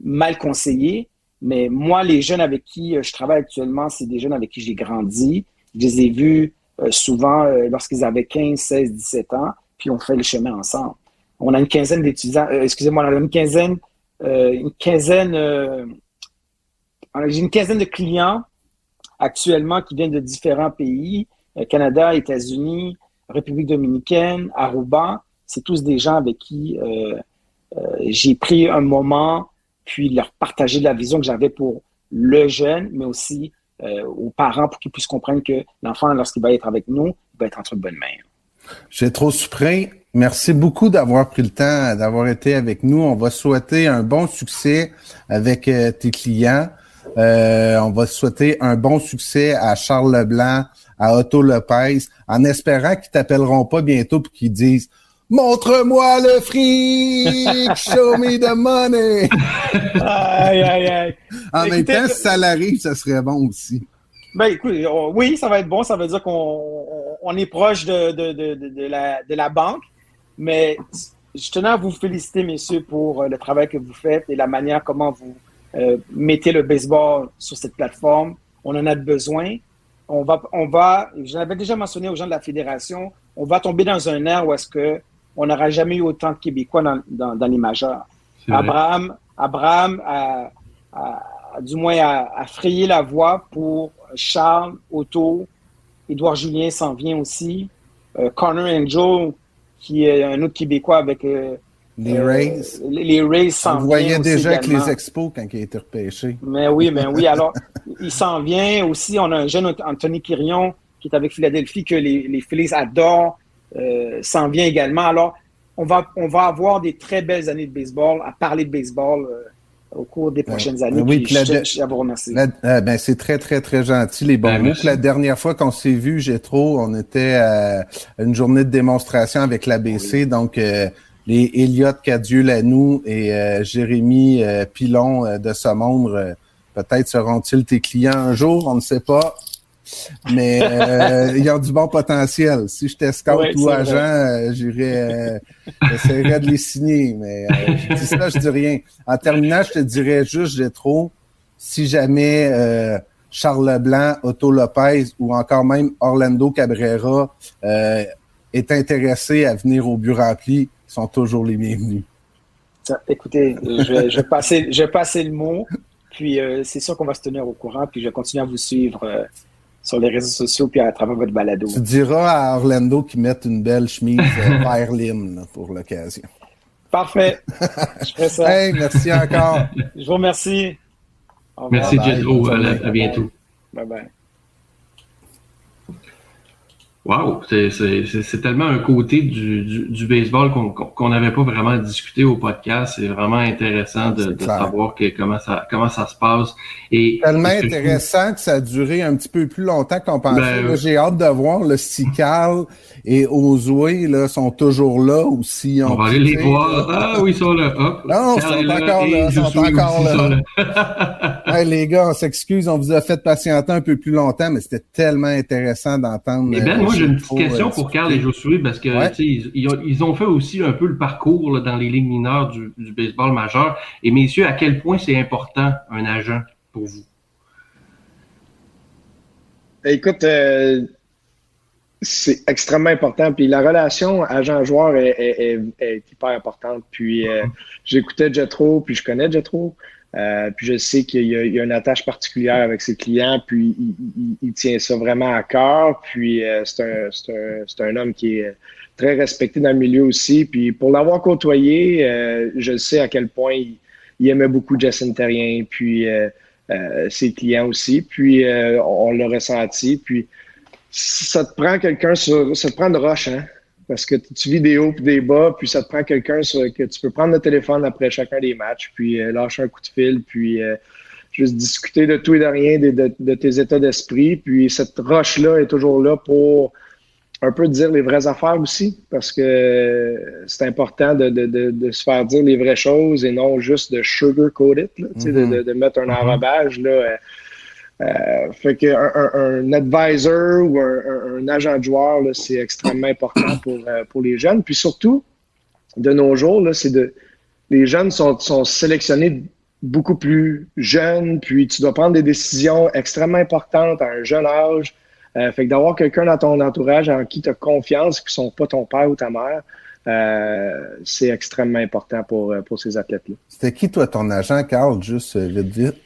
mal conseillé. Mais moi, les jeunes avec qui euh, je travaille actuellement, c'est des jeunes avec qui j'ai grandi. Je les ai vus souvent lorsqu'ils avaient 15, 16, 17 ans, puis on fait le chemin ensemble. On a une quinzaine d'étudiants, euh, excusez-moi, on a une quinzaine, euh, une quinzaine, euh, j'ai une quinzaine de clients actuellement qui viennent de différents pays, euh, Canada, États-Unis, République dominicaine, Aruba. C'est tous des gens avec qui euh, euh, j'ai pris un moment, puis leur partager la vision que j'avais pour le jeune, mais aussi aux parents pour qu'ils puissent comprendre que l'enfant, lorsqu'il va être avec nous, va être entre de bonnes mains. J'ai trop Supré, merci beaucoup d'avoir pris le temps, d'avoir été avec nous. On va souhaiter un bon succès avec tes clients. Euh, on va souhaiter un bon succès à Charles Leblanc, à Otto Lopez, en espérant qu'ils t'appelleront pas bientôt pour qu'ils disent Montre-moi le fric, show me the money. Aïe, aïe, aïe. En même temps, si ça l'arrive, ça serait bon aussi. Ben, écoute, on- oui, ça va être bon. Ça veut dire qu'on on- on est proche de, de, de, de, de la, de la banque. Mais je tenais à vous féliciter, messieurs, pour euh, le travail que vous faites et la manière comment vous euh, mettez le baseball sur cette plateforme. On en a besoin. On va, on va, je l'avais déjà mentionné aux gens de la fédération, on va tomber dans un air où est-ce que on n'aura jamais eu autant de Québécois dans, dans, dans les majeurs. Abraham, Abraham a, a- a du moins a, a frayé la voie pour Charles, Otto, Édouard Julien s'en vient aussi, euh, Connor Angel, qui est un autre Québécois avec euh, Les euh, Rays. les, les Rays On s'en vient aussi déjà avec également. les expos quand il a été repêché. Mais oui, mais oui. Alors, il s'en vient aussi. On a un jeune Anthony Quirion qui est avec Philadelphie que les, les Phillies adorent. Euh, s'en vient également. Alors, on va, on va avoir des très belles années de baseball, à parler de baseball euh, au cours des prochaines années. oui, puis la je, vous remercier. La- euh, ben, c'est très, très, très gentil, les bons Ben, mots. merci. La dernière fois qu'on s'est vu, j'ai trop, on était à une journée de démonstration avec l'ABC, donc euh, les Elliott Cadieux-Lanou et euh, Jérémy euh, Pilon euh, de ce monde, euh, peut-être seront-ils tes clients un jour, on ne sait pas. Mais euh, ils ont du bon potentiel. Si scout Ouais, ou agent, euh, j'irais, euh, j'essaierais de les signer. Mais euh, je dis ça, je dis rien. En terminant, je te dirais juste, j'ai trop si jamais euh, Charles Leblanc, Otto Lopez ou encore même Orlando Cabrera euh, est intéressé à venir au but rempli, sont toujours les bienvenus. Ça, écoutez, je vais, je vais passer, je vais passer le mot, puis euh, c'est sûr qu'on va se tenir au courant, puis je vais continuer à vous suivre euh, sur les réseaux sociaux, puis à travers votre balado. Tu diras à Orlando qu'ils mettent une belle chemise euh, vert lime pour l'occasion. Parfait. Je ferai ça. Hey, merci encore. Je vous remercie. Au. Merci, À, journée. à bientôt. Bye bye. Wow, c'est- tellement un côté du, du, du baseball qu'on n'avait pas vraiment discuté au podcast. C'est vraiment intéressant de, de savoir que, comment, ça, comment ça se passe. Et Tellement que intéressant que ça a duré un petit peu plus longtemps qu'on pensait. Ben, J'ai hâte de voir le si Cal et Ozoué là, sont toujours là ou si On va aller les voir. Ah oui, ils sont là. Hop. Non, ils sont encore là, ils sont encore là. Hey, les gars, on s'excuse, on vous a fait patienter un peu plus longtemps, mais c'était tellement intéressant d'entendre. Mais Ben, moi, j'ai une petite question pour. Carl et Josué parce que Ouais. ils, ont, ils ont fait aussi un peu le parcours là, dans les ligues mineures du, du baseball majeur. Et messieurs, à quel point c'est important un agent pour vous? Écoute, euh, c'est extrêmement important. Puis la relation agent-joueur est, est- est- est hyper importante. Puis euh, j'écoutais Jetro, puis je connais Jetro. Euh, puis je sais qu'il y, y a une attache particulière avec ses clients, puis il, il- il tient ça vraiment à cœur. Puis euh, c'est un, un, un homme qui est très respecté dans le milieu aussi. Puis pour l'avoir côtoyé, euh, je sais à quel point il, aimait beaucoup Jason Terrien, puis euh, euh, ses clients aussi. Puis on, on l'a ressenti. Puis ça te prend quelqu'un sur. Ça te prend de roche, hein? Parce que tu vis des hauts puis des bas, puis ça te prend quelqu'un sur- que tu peux prendre le téléphone après chacun des matchs, puis euh, lâcher un coup de fil, puis euh, juste discuter de tout et de rien, de, de- de tes états d'esprit. Puis cette roche-là est toujours là pour un peu dire les vraies affaires aussi, parce que c'est important de, de, se faire dire les vraies choses et non juste de sugarcoat it, là, sais, de, mettre un enrobage. Là, euh, fait que un, advisor ou un, agent de joueur, c'est extrêmement important pour, euh, pour les jeunes. Puis surtout, de nos jours, les jeunes sont, sélectionnés beaucoup plus jeunes, puis tu dois prendre des décisions extrêmement importantes à un jeune âge. Euh, fait que d'avoir quelqu'un dans ton entourage en qui tu as confiance, qui ne sont pas ton père ou ta mère, c'est extrêmement important pour, pour ces athlètes-là. C'était qui, toi, ton agent, Carl, juste vite, vite?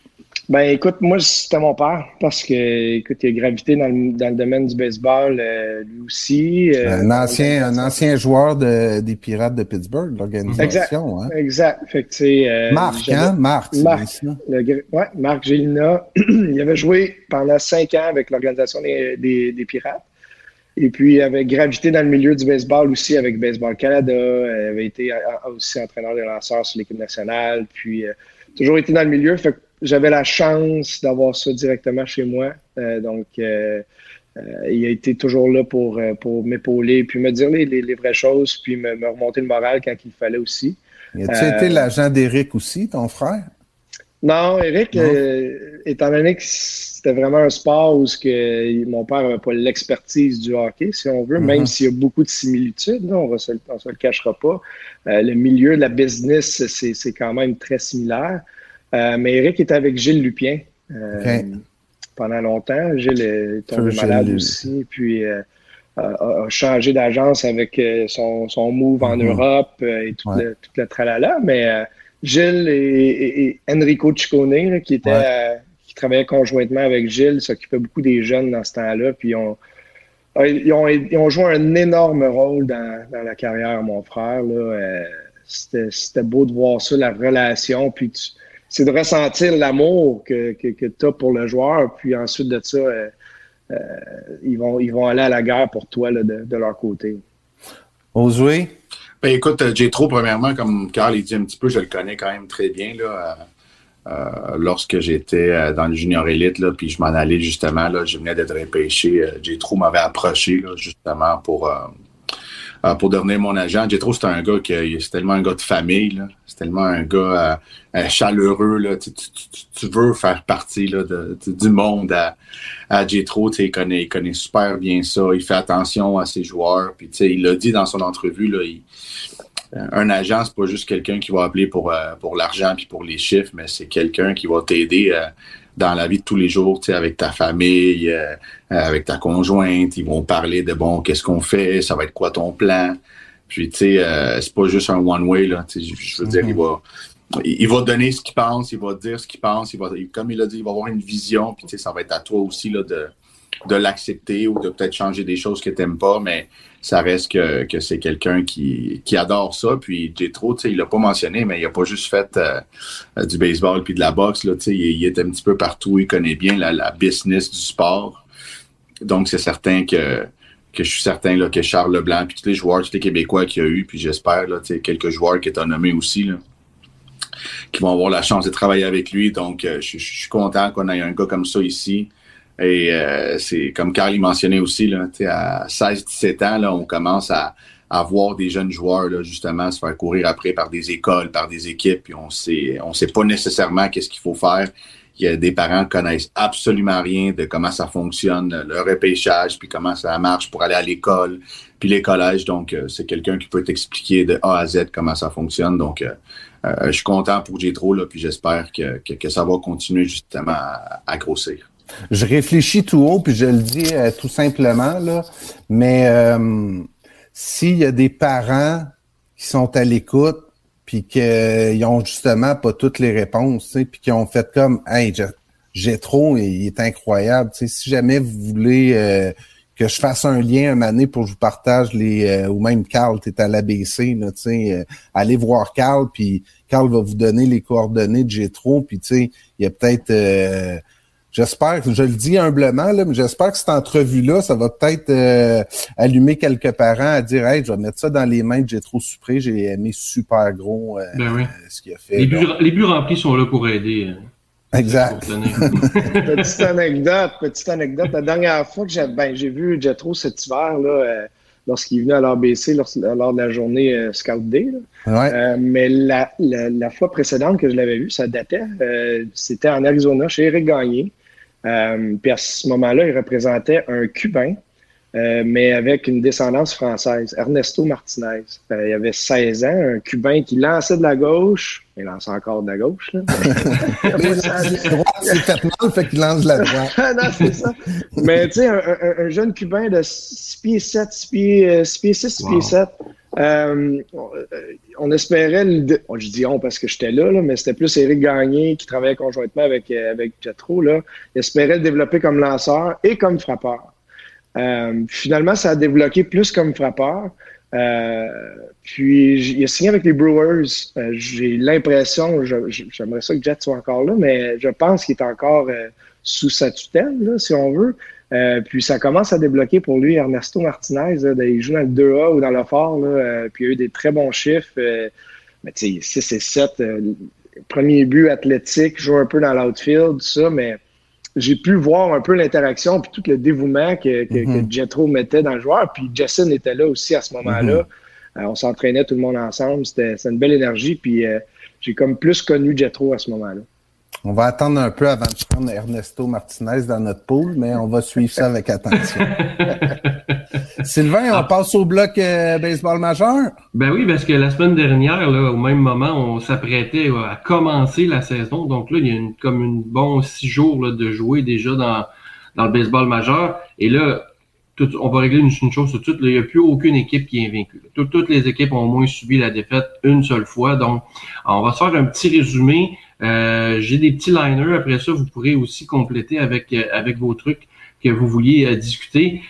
Ben écoute, moi c'était mon père parce que écoute, il a gravité dans le, dans le domaine du baseball euh, lui aussi. euh, un, ancien, un ancien joueur de, des Pirates de Pittsburgh, l'organisation. Hein? Exact. Fait que, tu sais, euh, Marc, hein? Marc, Marc. Le ouais, Marc Gélina, il avait joué pendant cinq ans avec l'organisation des, des- des Pirates. Et puis, il avait gravité dans le milieu du baseball aussi avec Baseball Canada. Il avait été aussi entraîneur des lanceurs sur l'équipe nationale. Puis, toujours été dans le milieu. Fait que j'avais la chance d'avoir ça directement chez moi. Euh, donc, euh, euh, il a été toujours là pour, pour m'épauler, puis me dire les, les- les vraies choses, puis me, me remonter le moral quand il fallait aussi. As-tu Euh, été l'agent d'Éric aussi, ton frère? Non, Eric, Non? euh, étant donné que c'était vraiment un sport où ce que mon père n'avait pas l'expertise du hockey, si on veut, même s'il y a beaucoup de similitudes, là, on ne se, se le cachera pas. Euh, le milieu de la business, c'est c'est quand même très similaire. Euh, mais Eric était avec Gilles Lupien euh, pendant longtemps. Gilles est tombé malade Gilles. aussi, puis euh, a, changé d'agence avec son, son move en Mhm. Europe et tout, Ouais. le, tout le tralala. Mais Gilles et, et- et Enrico Ciccone, là, qui, était, Ouais. euh, qui travaillait conjointement avec Gilles, s'occupait beaucoup des jeunes dans ce temps-là. Puis on, ils, ont, ils ont joué un énorme rôle dans, dans la carrière, mon frère. Là. Euh, c'était, c'était beau de voir ça, la relation. Puis tu- c'est de ressentir l'amour que, que, que tu as pour le joueur. Puis ensuite de ça, euh, euh, ils, vont, ils vont aller à la guerre pour toi là, de, de leur côté. Osoué? Ben écoute, euh, Jetro, premièrement, comme Carl il dit un petit peu, je le connais quand même très bien. Là, Euh, lorsque j'étais dans le junior élite, là, puis je m'en allais justement, là, je venais d'être repêché. Euh, Jetro m'avait approché là, justement pour, euh, pour devenir mon agent. Jetro, c'est un gars qui c'est tellement un gars de famille, c'est tellement un gars euh, euh, chaleureux. Là. Tu, veux faire partie là, de, du monde à, à Il connaît, il connaît super bien ça. Il fait attention à ses joueurs. Puis, il l'a dit dans son entrevue, là, un agent, c'est pas juste quelqu'un qui va appeler pour, pour l'argent puis pour les chiffres, mais c'est quelqu'un qui va t'aider dans la vie de tous les jours, tu sais, avec ta famille, euh, euh, avec ta conjointe. Ils vont parler de bon, qu'est-ce qu'on fait, ça va être quoi ton plan? Puis, tu sais, euh, c'est pas juste un one-way, là. Tu sais, je, veux dire, il va. Il va donner ce qu'il pense, il va dire ce qu'il pense, il va, comme il a dit, il va avoir une vision, puis tu sais, ça va être à toi aussi là, de, de l'accepter ou de peut-être changer des choses que tu n'aimes pas, mais ça reste que, que c'est quelqu'un qui, qui adore ça. Puis Jetro, tu sais, il l'a pas mentionné, mais il a pas juste fait euh, du baseball puis de la boxe. Là, tu sais, il, est un petit peu partout, il connaît bien la, la business du sport. Donc, c'est certain que, que je suis certain là, que Charles Leblanc, puis tous les joueurs, tous les Québécois qu'il y a eu, puis j'espère là, tu sais, quelques joueurs qui étaient nommés aussi, là, qui vont avoir la chance de travailler avec lui. Donc, euh, je, je suis content qu'on ait un gars comme ça ici. Et euh, c'est comme Carl y mentionnait aussi, là, à 16-17 ans, là, on commence à, à voir des jeunes joueurs là, justement se faire courir après par des écoles, par des équipes, puis on sait, on sait pas nécessairement qu'est-ce qu'il faut faire. Il y a des parents qui connaissent absolument rien de comment ça fonctionne, le repêchage, puis comment ça marche pour aller à l'école, puis les collèges. Donc, euh, c'est quelqu'un qui peut t'expliquer de A à Z comment ça fonctionne. Donc, euh, euh, je suis content pour Jetro, là, puis j'espère que, que, que ça va continuer justement à grossir. Je réfléchis tout haut, puis je le dis euh, tout simplement, là, mais euh, s'il y a des parents qui sont à l'écoute, puis qu'ils ont justement pas toutes les réponses, puis qui ont fait comme Hey, trop, il est incroyable. Si jamais vous voulez euh, que je fasse un lien un donné pour que je vous partage les euh, ou même Carl, tu es à l'ABC, là, euh, allez voir Carl, puis Carl va vous donner les coordonnées de Gétro, puis il y a peut-être euh, J'espère, je le dis humblement, là, mais j'espère que cette entrevue-là, ça va peut-être euh, allumer quelques parents à dire Hey, je vais mettre ça dans les mains de Gétro Supré, j'ai aimé super gros euh, Ben oui. ce qu'il a fait. Les buts, Donc, les buts remplis sont là pour aider. euh, exact. petite anecdote, petite anecdote. La dernière fois que j'ai ben, j'ai vu Jetro cet hiver, là, euh, lorsqu'il est venu à l'ABC lors, lors de la journée euh, Scout Day. là. Ouais. Euh, mais la, la, la fois précédente que je l'avais vu, ça datait. euh, C'était en Arizona chez Eric Gagné. Euh, puis à ce moment-là, il représentait un Cubain, euh, mais avec une descendance française, Ernesto Martinez. Euh, il avait 16 ans, un Cubain qui lançait de la gauche. Il lance encore de la gauche. Là. C'est fait mal, fait qu'il lance la droite. Ah non, c'est ça. Mais tu sais, un, un- un jeune Cubain de 6 pieds 7, 6 pieds, euh, 6 pieds 6, 6 pieds 7, euh, on, euh, on espérait, le oh, je dis on parce que j'étais là, là, mais c'était plus Éric Gagné qui travaillait conjointement avec, euh, avec Jetro. Là. Il espérait le développer comme lanceur et comme frappeur. Euh, finalement, ça a débloqué plus comme frappeur. Euh, puis il a signé avec les Brewers. Euh, J'ai l'impression, j'aimerais ça que Jet soit encore là, mais je pense qu'il est encore euh, sous sa tutelle, là, si on veut. Euh, puis ça commence à débloquer pour lui, Ernesto Martinez. Là, il joue dans le 2A ou dans le fort, là, puis il a eu des très bons chiffres. mais tu sais, 6 et 7, euh, premier but athlétique, joue un peu dans l'outfield, tout ça, mais j'ai pu voir un peu l'interaction puis tout le dévouement que, que, Mhm. que Jetro mettait dans le joueur. Puis Jason était là aussi à ce moment-là. Euh, on s'entraînait tout le monde ensemble. C'était une belle énergie. Puis euh, j'ai comme plus connu Jetro à ce moment-là. On va attendre un peu avant de prendre Ernesto Martinez dans notre pool, mais on va suivre ça avec attention. Sylvain, on passe au bloc euh, baseball majeur. Ben oui, parce que la semaine dernière, là, au même moment, on s'apprêtait à commencer la saison. Donc là, il y a une, comme une bon six jours là, de jouer déjà dans, dans le baseball majeur. Et là, tout- on va régler une, une chose tout de suite. là, il n'y a plus aucune équipe qui est invaincue. Tout- toutes les équipes ont au moins subi la défaite une seule fois. Donc, on va se faire un petit résumé. Euh, J'ai des petits liners. Après ça, vous pourrez aussi compléter avec, euh, avec vos trucs que vous vouliez euh, discuter.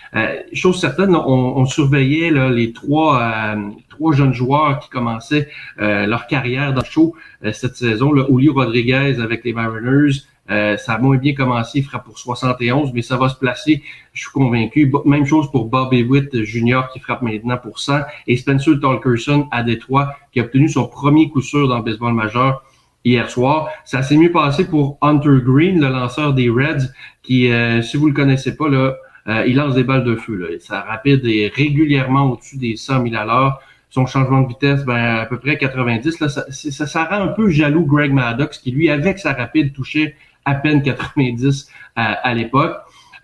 Chose certaine, on, on surveillait là, les trois, trois jeunes joueurs qui commençaient leur carrière dans le show cette saison. Là, Rodriguez avec les Mariners, euh, ça a moins bien commencé, il frappe pour 71, mais ça va se placer, je suis convaincu. Même chose pour Bobby Witt Jr. qui frappe maintenant pour 100 et Spencer Tolkerson à Détroit qui a obtenu son premier coup sûr dans le baseball majeur. Hier soir. Ça s'est mieux passé pour Hunter Green, le lanceur des Reds, qui, euh, si vous le connaissez pas, là, euh, il lance des balles de feu. Là. Sa rapide est régulièrement au-dessus des 100 000 à l'heure. Son changement de vitesse, ben, à peu près 90. Là, ça, ça, rend un peu jaloux Greg Maddox, qui lui, avec sa rapide, touchait à peine 90 à, à l'époque.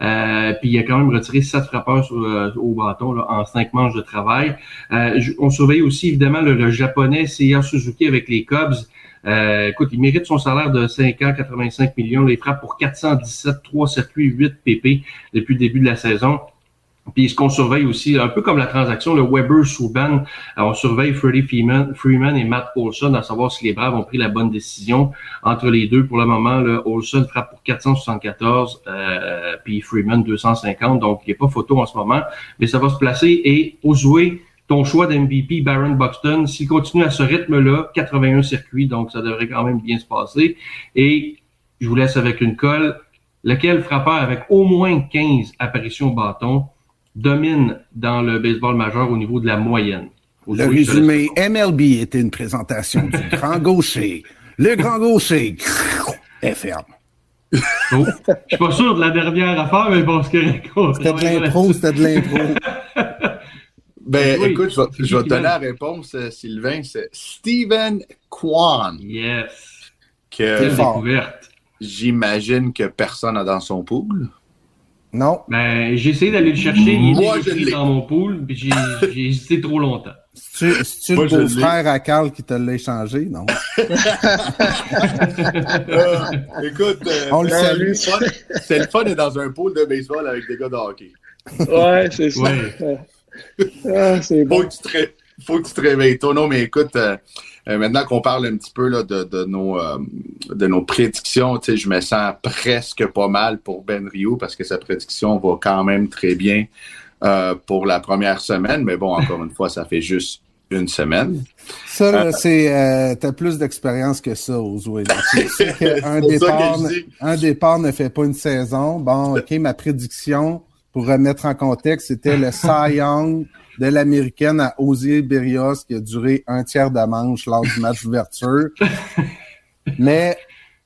Euh, puis il a quand même retiré sept frappeurs euh, au bâton en cinq manches de travail. Euh, on surveille aussi évidemment le, le japonais Seiya Suzuki avec les Cubs. Euh, écoute, il mérite son salaire de 5 ans, 85 millions. Les frappes pour 417, 3 circuits, 8 PP depuis le début de la saison. Puis ce qu'on surveille aussi, un peu comme la transaction, le Weber Souban, euh, on surveille Freddie Freeman, Freeman et Matt Olson à savoir si les Braves ont pris la bonne décision entre les deux. Pour le moment, le Olson frappe pour 474, euh, puis Freeman 250, donc il n'y a pas photo en ce moment, mais ça va se placer. Et Ozoué, ton choix d'MVP, Baron Buxton, s'il continue à ce rythme-là, 81 circuits, donc ça devrait quand même bien se passer. Et je vous laisse avec une colle. Lequel frappeur avec au moins 15 apparitions au bâton domine dans le baseball majeur au niveau de la moyenne? Le résumé MLB était une présentation du grand gaucher. Le grand gaucher FM. Oh, je suis pas sûr de la dernière affaire, mais bon, c'est correct. On C'était de l'impro, c'était de l'impro. Ben, Oui, écoute, je vais, je te donner la réponse, euh, Sylvain. C'est Stephen Kwan, Yes. que Quelle découverte. j'imagine que personne n'a dans son pool. Non, Ben, j'ai essayé d'aller le chercher. Il Moi, je l'ai. dans mon pool, puis j'ai hésité trop longtemps. c'est-tu le beau-frère à Carl qui te l'a échangé? Non. Euh, écoute, euh, On le salue. c'est le fun- c'est le fun d'être dans un pool de baseball avec des gars de hockey. Ouais, c'est ça. Ouais. Ah, c'est Faut que tu te, ré- faut que tu te réveilles tôt. Non, mais écoute, euh, euh, maintenant qu'on parle un petit peu là, de, de, nos, euh, de nos prédictions, tu sais, je me sens presque pas mal pour Ben Rio parce que sa prédiction va quand même très bien euh, pour la première semaine. Mais bon, encore une fois, ça fait juste une semaine. Ça, là, c'est. Euh, T'as plus d'expérience que ça, pour ça départ, que un départ ne fait pas une saison. Bon, OK, ma prédiction, pour remettre en contexte, c'était le Cy de l'américaine à Osier Berrios qui a duré un tiers de manche lors du match d'ouverture. Mais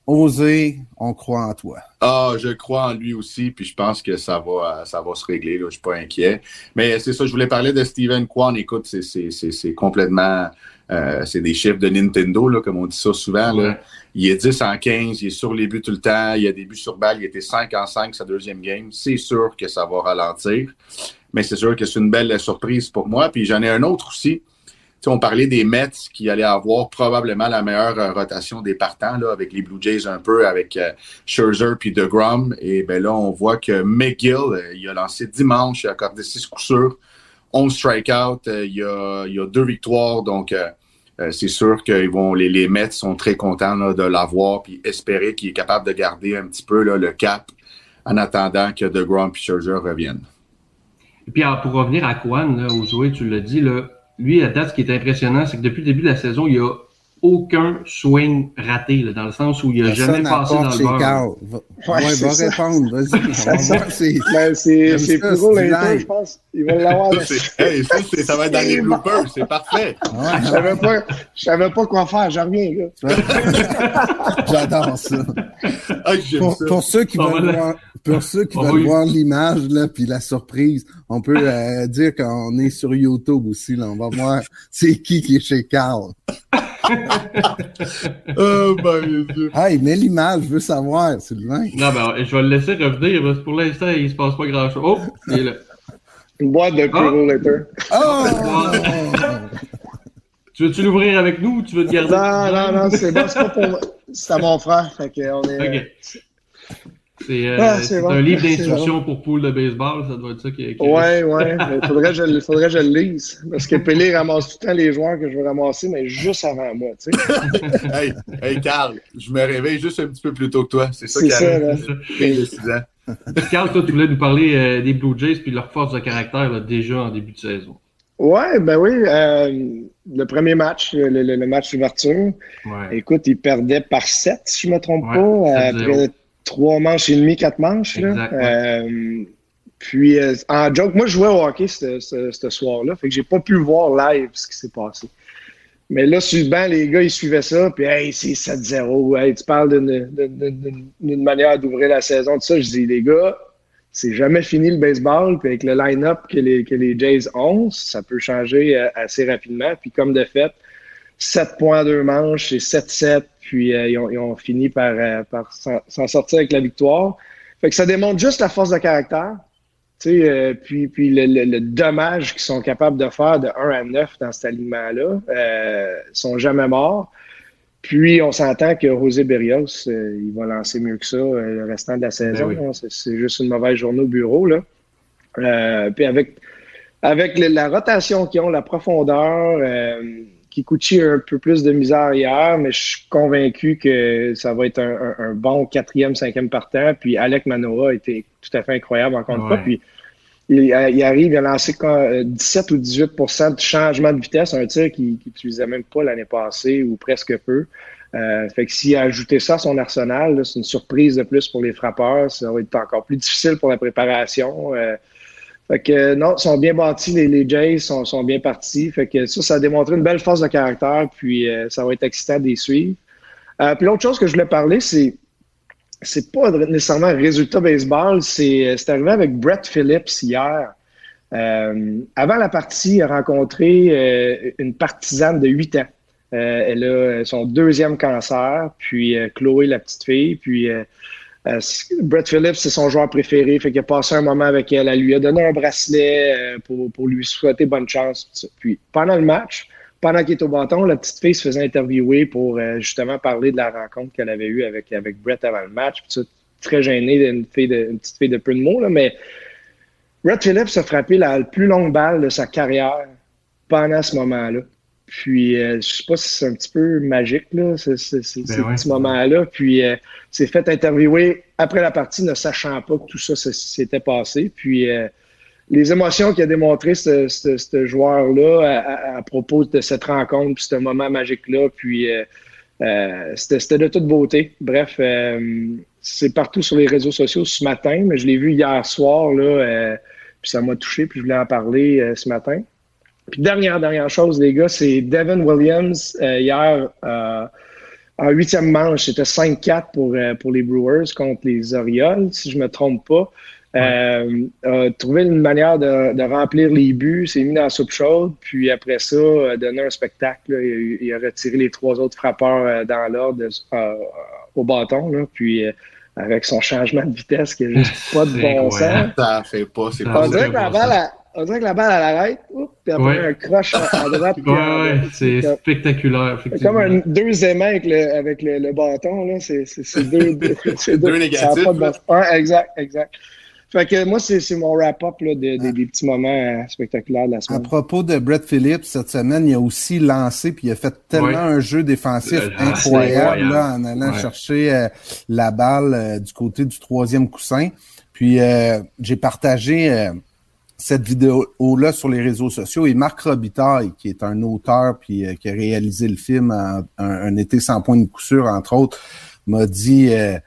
Osé, on croit en toi. Ah, je crois en lui aussi, puis je pense que ça va, ça va se régler. Je suis pas inquiet. Mais c'est ça, je voulais parler de Steven Kwan. Écoute, c'est, complètement, euh, c'est des chiffres de Nintendo, là, comme on dit ça souvent. Il est 10 en 15, il est sur les buts tout le temps, il a des buts sur balle, il était 5 en 5 sa deuxième game. C'est sûr que ça va ralentir, mais c'est sûr que c'est une belle surprise pour moi. Puis j'en ai un autre aussi. Tu sais, on parlait des Mets qui allaient avoir probablement la meilleure euh, rotation des partants là, avec les Blue Jays un peu, avec euh, Scherzer puis DeGrom. Et ben là, on voit que McGill, euh, il a lancé dimanche, il a accordé 6 coups sûrs, 11 strikeouts, il, y a, il y a deux victoires. Donc, euh, c'est sûr que ils vont, les, les Mets sont très contents de l'avoir puis espérer qu'il est capable de garder un petit peu le cap en attendant que DeGrom et Scherzer reviennent. Et puis, alors, pour revenir à Kwan, là, au tu l'as dit, là, lui, à date, ce qui est impressionnant, c'est que depuis le début de la saison, il a aucun swing raté, là, dans le sens où il n'a jamais passé dans le beurre. Carl. Va, Ouais, va ça. répondre, vas-y. Ben, c'est ça, plus gros je pense. Il va l'avoir. Ça, c'est, hey, ça, c'est- ça va être dans les bloopers, c'est parfait. Je savais pas, je savais pas quoi faire, je reviens, là. J'adore ça. Ah, Pour, ça. pour ceux qui On veulent voir, pour ceux qui on va veulent y- voir l'image là, puis la surprise, on peut euh, dire qu'on est sur YouTube aussi. Là, on va voir c'est qui qui est chez Carl. Oh, mon Dieu. Hey, mets l'image, je veux savoir, Sylvain. Non, ben, je vais le laisser revenir, parce que pour l'instant, il se passe pas grand-chose. Oh, il est là. Une boîte de Kuro Later. Oh! Tu veux-tu l'ouvrir avec nous ou tu veux te garder? Non, non, non, c'est bon, c'est pas pour moi. C'est à mon frère, fait que on est. C'est euh, Ah, bon. un livre C'est d'instructions pour poule de baseball, ça doit être ça qui est. Ouais, ouais. Il faudrait, que je le- faudrait que je le lise. Parce que Pelé ramasse tout le temps les joueurs que je veux ramasser, mais juste avant moi, tu sais. Hey, hey, Carl, je me réveille juste un petit peu plus tôt que toi. C'est ça qui arrive. là. J'ai 6 ans. Carl, toi, tu voulais nous parler euh, des Blue Jays puis de leur force de caractère là, déjà en début de saison. Ouais, ben oui. euh, le premier match, le, le- le match d'ouverture, Ouais. écoute, il perdait par 7, si je me trompe Ouais, pas, 7-0. après trois manches et demi, quatre manches. Là. Exact, ouais. Euh, puis, euh, en joke, moi, je jouais au hockey ce, ce- ce soir-là, fait que j'ai pas pu voir live ce qui s'est passé. Mais là, sur le banc, les gars, ils suivaient ça, puis hey, c'est 7-0. Hey, tu parles d'une- manière d'ouvrir la saison, tout ça. Je dis, les gars, c'est jamais fini le baseball, puis avec le line-up que les, que les Jays ont, ça peut changer euh, assez rapidement. Puis comme de fait, 7 points à deux manches, c'est 7-7, puis euh, ils, ont, ils ont fini par, euh, par s'en sortir avec la victoire. Fait que ça démontre juste la force de caractère. Euh, puis puis le, le- le dommage qu'ils sont capables de faire de 1 à 9 dans cet alignement-là, euh, sont jamais morts. Puis on s'entend que José Berrios, euh, il va lancer mieux que ça euh, le restant de la saison. oui. hein. C'est- C'est juste une mauvaise journée au bureau. Là. Euh, puis avec, avec la rotation qu'ils ont, la profondeur, euh, Kikuchi a un peu plus de misère hier, mais je suis convaincu que ça va être un, un- un bon quatrième, cinquième partant. Puis Alec Manoa a été tout à fait incroyable encore une Ouais. fois. Puis il, il arrive, il a lancé quand- euh, 17 ou 18% de changement de vitesse, un tir qu'il n'utilisait même pas l'année passée ou presque peu. Euh, fait que s'il a ajouté ça à son arsenal, c'est une surprise de plus pour les frappeurs. Ça va être encore plus difficile pour la préparation. Euh, fait que euh, non, ils sont bien bâtis, les, Jays sont, sont bien partis. Fait que ça, ça a démontré une belle force de caractère, puis euh, ça va être excitant les suivre. Euh, puis l'autre chose que je voulais parler, c'est c'est pas nécessairement un résultat baseball, c'est c'est arrivé avec Brett Phillips hier. Euh, avant la partie, il a rencontré euh, une partisane de 8 ans. Euh, elle a son deuxième cancer, puis euh, Chloé, la petite fille, puis euh, Brett Phillips, c'est son joueur préféré, fait qu'il a passé un moment avec elle. Elle lui a donné un bracelet euh, pour, pour lui souhaiter bonne chance. Puis pendant le match, pendant qu'il est au bâton, la petite fille se faisait interviewer pour euh, justement parler de la rencontre qu'elle avait eue avec, avec Brett avant le match. Très gênée d'une fille de, une petite fille de peu de mots, là, mais Brett Phillips a frappé la plus longue balle de sa carrière pendant ce moment-là. Puis, euh, je sais pas si c'est un petit peu magique, là, ce, ce- ce- Ben ces ouais. petits moments-là. Puis, euh, s'est fait interviewer après la partie, ne sachant pas que tout ça s'était passé. Puis, euh, les émotions qu'il a démontré ce, ce- ce joueur-là à, à- à propos de cette rencontre, puis ce moment magique-là, puis euh, euh, c'était c'était de toute beauté. Bref, euh, c'est partout sur les réseaux sociaux ce matin, mais je l'ai vu hier soir, là, euh, puis ça m'a touché, puis je voulais en parler ce matin. Puis dernière, dernière chose, les gars, c'est Devin Williams euh, hier euh, en huitième manche, c'était 5-4 pour, euh, pour les Brewers contre les Orioles, si je me trompe pas. Euh, a trouvé une manière de, de remplir les buts, s'est mis dans la soupe chaude, puis après ça, a donné un spectacle. là. Il, a, eu- il a retiré les trois autres frappeurs dans l'ordre au bâton, là, puis avec son changement de vitesse qui a juste pas de bon sens. Ça fait pas, c'est pas On dirait, la on dirait que la balle, elle arrête, oups, puis après Ouais. un croche à, à droite. Ouais, ouais, c'est spectaculaire, c'est comme un, deux aimants avec le, avec le, le bâton, là. C'est deux, deux, c'est Deux a négatifs, pas de exact, exact. Fait que moi, c'est c'est mon wrap-up de- de- des petits moments euh, spectaculaires de la À semaine. propos de Brett Phillips, cette semaine, il a aussi lancé puis il a fait tellement Ouais. un jeu défensif ah, incroyable incroyable. là, en allant Ouais. chercher euh, la balle euh, du côté du troisième coussin. Puis euh, j'ai partagé euh, cette vidéo-là sur les réseaux sociaux et Marc Robitaille, qui est un auteur puis euh, qui a réalisé le film en- un, été sans point de sûr, entre autres, m'a dit euh,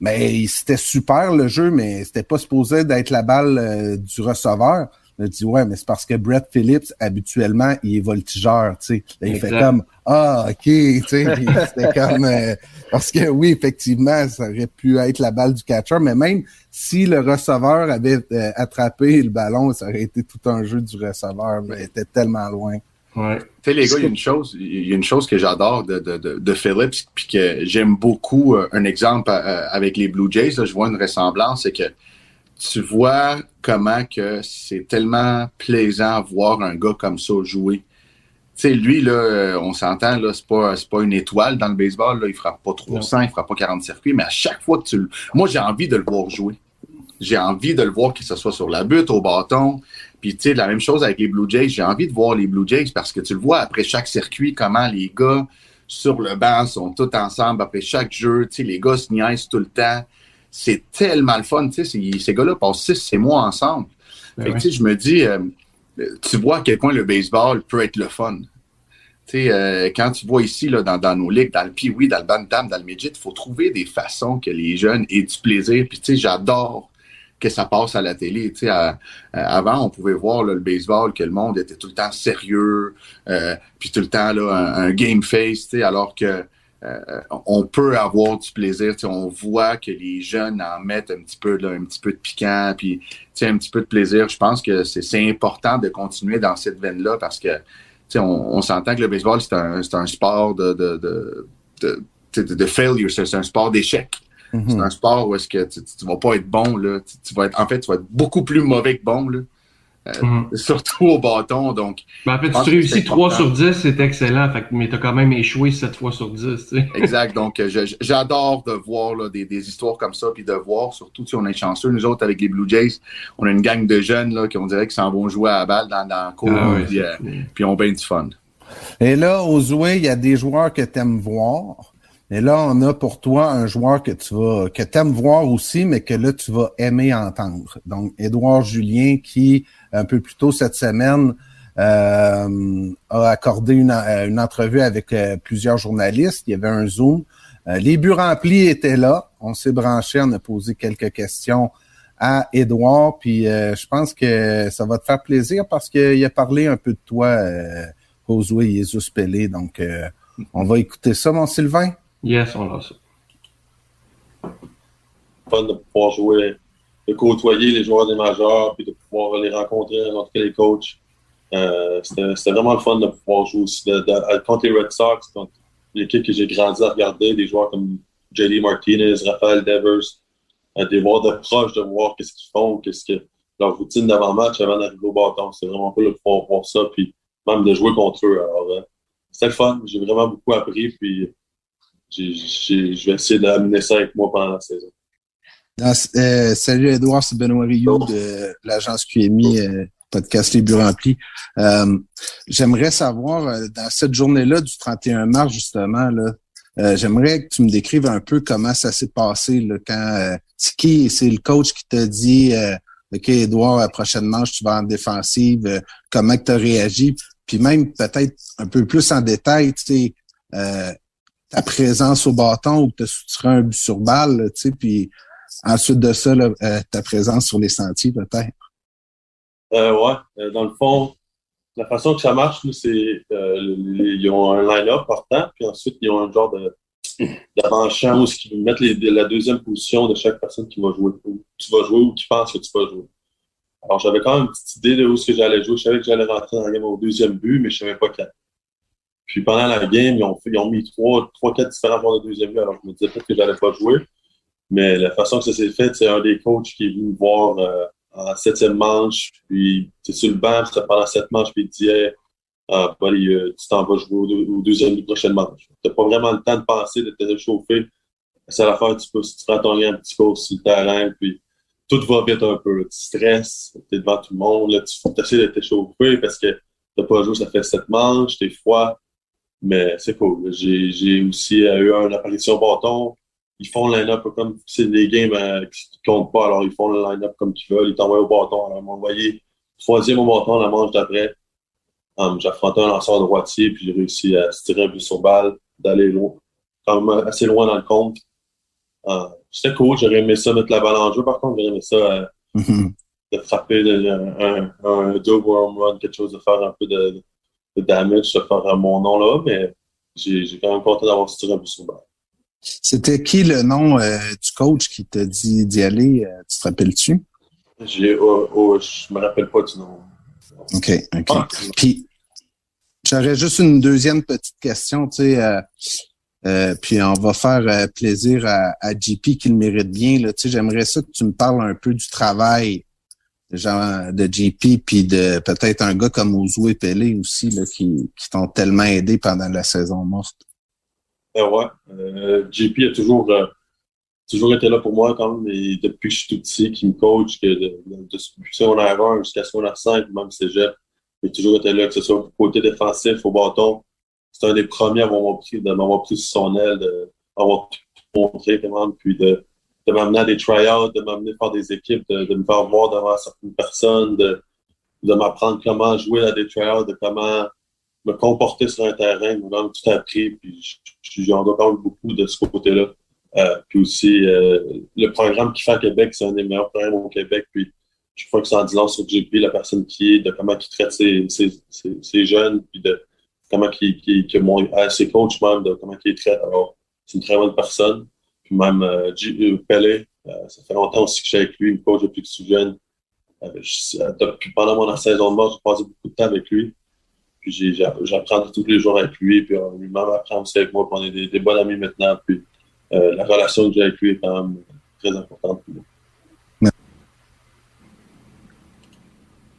mais c'était super le jeu, mais c'était pas supposé d'être la balle euh, du receveur. Il a dit ouais, mais c'est parce que Brett Phillips, habituellement, il est voltigeur, tu sais. Là, il fait comme Ah, ok, tu sais, puis c'était comme euh, parce que oui, effectivement, ça aurait pu être la balle du catcher, mais même si le receveur avait euh, attrapé le ballon, ça aurait été tout un jeu du receveur, mais il était tellement loin. Ouais. Tu sais, les gars, il y a une chose, il y a une chose que j'adore de, de, de, de Phillips, puis que j'aime beaucoup. euh, Un exemple euh, avec les Blue Jays, là, je vois une ressemblance, c'est que tu vois comment que c'est tellement plaisant voir un gars comme ça jouer. Tu sais, lui, là, euh, on s'entend, là, c'est pas, pas une étoile dans le baseball, là, il frappe pas 300, il frappe pas 40 circuits, mais à chaque fois que tu le... Moi, j'ai envie de le voir jouer. J'ai envie de le voir, que ce soit sur la butte, au bâton. Puis, tu sais, la même chose avec les Blue Jays. J'ai envie de voir les Blue Jays parce que tu le vois après chaque circuit, comment les gars sur le banc sont tous ensemble après chaque jeu. Tu sais, les gars se niaisent tout le temps. C'est tellement le fun. Tu sais, ces gars-là passent six, six mois ensemble. Ben Fait que, ouais. tu sais, je me dis, euh, tu vois à quel point le baseball peut être le fun. Tu sais, euh, quand tu vois ici, là, dans, dans nos ligues, dans le pee dans le bantam, dans le midget, il faut trouver des façons que les jeunes aient du plaisir. Puis, tu sais, j'adore que ça passe à la télé. Tu sais, à- à- avant, on pouvait voir là, le baseball que le monde était tout le temps sérieux, euh, puis tout le temps là, un, un game face, tu sais, alors que euh, on peut avoir du plaisir. On voit que les jeunes en mettent un petit peu, là, un petit peu de piquant, puis un petit peu de plaisir. Je pense que c'est c'est important de continuer dans cette veine-là parce que on, on s'entend que le baseball, c'est un, c'est un sport de, de, de, de, de- de failure, c'est c'est un sport d'échec. C'est Mhm. un sport où est-ce que tu, tu vas pas être bon, là. Tu, tu vas être, en fait, tu vas être beaucoup plus mauvais que bon, là. Euh, Mhm. Surtout au bâton, donc. Ben, en fait, tu réussis c'est 3 important. sur 10, c'est excellent. Fait, mais tu as quand même échoué 7 fois sur 10. Tu sais. Exact. Donc, euh, j'adore de voir là, des, des histoires comme ça, puis de voir, surtout si on est chanceux, nous autres, avec les Blue Jays, on a une gang de jeunes là, qui on dirait qu'ils s'en vont jouer à la balle dans, dans la cour, Ah ouais, puis, euh, puis on bien du fun. Et là, aux Zoué, il y a des joueurs que tu aimes voir. Et là, on a pour toi un joueur que tu vas, que aimes voir aussi, mais que là, tu vas aimer entendre. Donc, Édouard Julien, qui, un peu plus tôt cette semaine, euh, a accordé une, euh, une entrevue avec euh, plusieurs journalistes. Il y avait un Zoom. Euh, les buts remplis étaient là. On s'est branché, on a posé quelques questions à Édouard. Puis je pense que ça va te faire plaisir parce qu'il a parlé un peu de toi, Josué Jesus Pelé. Donc, on va écouter ça, mon Sylvain. Yes, on l'a ça. fun de pouvoir jouer, de côtoyer les joueurs des majeurs, puis de pouvoir les rencontrer, rencontrer les coachs. Euh, C'était vraiment le fun de pouvoir jouer aussi contre les Red Sox, contre l'équipe que j'ai grandi à regarder, des joueurs comme JD Martinez, Raphaël Devers, euh, des voir de proche, de voir qu'est-ce qu'ils font, qu'est-ce que leur routine d'avant-match avant d'arriver au bâton. C'est vraiment cool de pouvoir voir ça, puis même de jouer contre eux. Alors, euh, c'était le fun. J'ai vraiment beaucoup appris, puis je vais essayer d'amener ça avec moi pendant la saison. Dans- euh, salut Edouard, c'est Benoît Rioux de l'agence QMI, euh, podcast Les Buts Remplis. Euh, J'aimerais savoir, euh, dans cette journée-là du 31 mars, justement, là, euh, j'aimerais que tu me décrives un peu comment ça s'est passé là, quand euh, c'est qui, c'est le coach qui t'a dit euh, OK, Edouard, la prochaine manche, tu vas en défensive, euh, comment tu as réagi, puis même peut-être un peu plus en détail, tu sais, euh, ta présence au bâton ou as soutiré un but sur balle, tu sais, puis Ensuite de ça, euh, ta présence sur les sentiers, peut-être. Euh, ouais, Euh, dans le fond, la façon que ça marche, c'est euh, ils ont un line-up partant, puis ensuite, ils ont un genre de d'avant-champ où ils mettent la deuxième position de chaque personne qui va jouer, où tu vas jouer ou qui pense que tu vas jouer. Alors, j'avais quand même une petite idée de où que j'allais jouer. Je savais que j'allais rentrer dans la au deuxième but, mais je savais pas quand. Puis pendant la game, ils ont, fait, ils ont mis trois, trois, quatre différents joueurs de deuxième but, alors je me disais peut-être que j'allais pas jouer. Mais la façon que ça s'est fait, c'est un des coachs qui est venu me voir euh, en septième manche, puis tu sur le banc, puis pendant cette manche, puis il disait ah, euh, tu t'en vas jouer au, au deuxième du prochaine manche. Tu pas vraiment le temps de penser, de te réchauffer. C'est l'affaire, tu peux, si tu prends ton lien un petit peu sur le terrain, puis tout va vite un peu. Tu stresses, tu es devant tout le monde, là, tu essaies de t'échauffer parce que tu pas joué, ça fait sept manches, tu es froid, mais c'est cool. J'ai aussi euh, eu une apparition bâton. Ils font le line-up comme c'est des games euh, qui ne comptent pas, alors ils font le line-up comme qu'ils veulent, ils t'envoient au bâton. Alors, ils m'ont envoyé troisième au bâton la manche d'après. Um, j'ai affronté un lanceur droitier, puis j'ai réussi à se tirer un but sur balle, d'aller loin, quand même assez loin dans le compte. Euh, C'était cool, j'aurais aimé ça mettre la balle en jeu, par contre, j'aurais aimé ça euh, Mhm. de frapper de, un, un double home run, quelque chose, de faire un peu de, de damage, de faire euh, mon nom là, mais j'ai quand même content d'avoir tiré un but sur balle. C'était qui le nom euh, du coach qui t'a dit d'y aller? euh, tu te rappelles-tu? J'ai, oh, oh, je me rappelle pas du nom. OK, OK. Ah, Puis, j'aurais juste une deuxième petite question, tu sais, euh, puis on va faire plaisir à, à JP qui le mérite bien. Là. Tu sais, J'aimerais ça que tu me parles un peu du travail genre, de JP, puis de peut-être un gars comme Ouzou et Pelé aussi, là, qui, qui t'ont tellement aidé pendant la saison morte. Euh, ouais. Euh, JP a toujours, euh, toujours été là pour moi quand même, et depuis que je suis tout petit, qui me coach, que de, de, secondaire 1 jusqu'à secondaire 5, même cégep, il a toujours été là, que ce soit du côté défensif, au bâton. C'est un des premiers à m'avoir pris, de m'avoir pris sur son aile, de m'avoir tout montré puis de, de m'amener à des try-outs, de m'amener faire des équipes, de, de me faire voir devant certaines personnes, de, de m'apprendre comment jouer à des try-outs, de comment me comporter sur un terrain, vraiment tout appris, puis j'ai encore beaucoup de ce côté-là. Euh, puis aussi, euh, le programme qu'il fait à Québec, c'est un des meilleurs programmes au Québec. Puis je crois que ça en long sur JP, la personne qui est, de comment il traite ses, ses, ses, jeunes, puis de comment il, mon, à ses coachs même, de comment il traite. Alors, c'est une très bonne personne. Même euh, euh, Pelé, euh, ça fait longtemps aussi que je suis avec lui, il me coach depuis que je suis jeune. Euh, je- euh, depuis, pendant mon saison de mort, j'ai passé beaucoup de temps avec lui. Puis j'apprends tous les jours avec lui, puis euh, lui-même apprend aussi avec moi, puis on est des, des bons amis maintenant. Puis euh, la relation que j'ai avec lui est quand même très importante pour moi.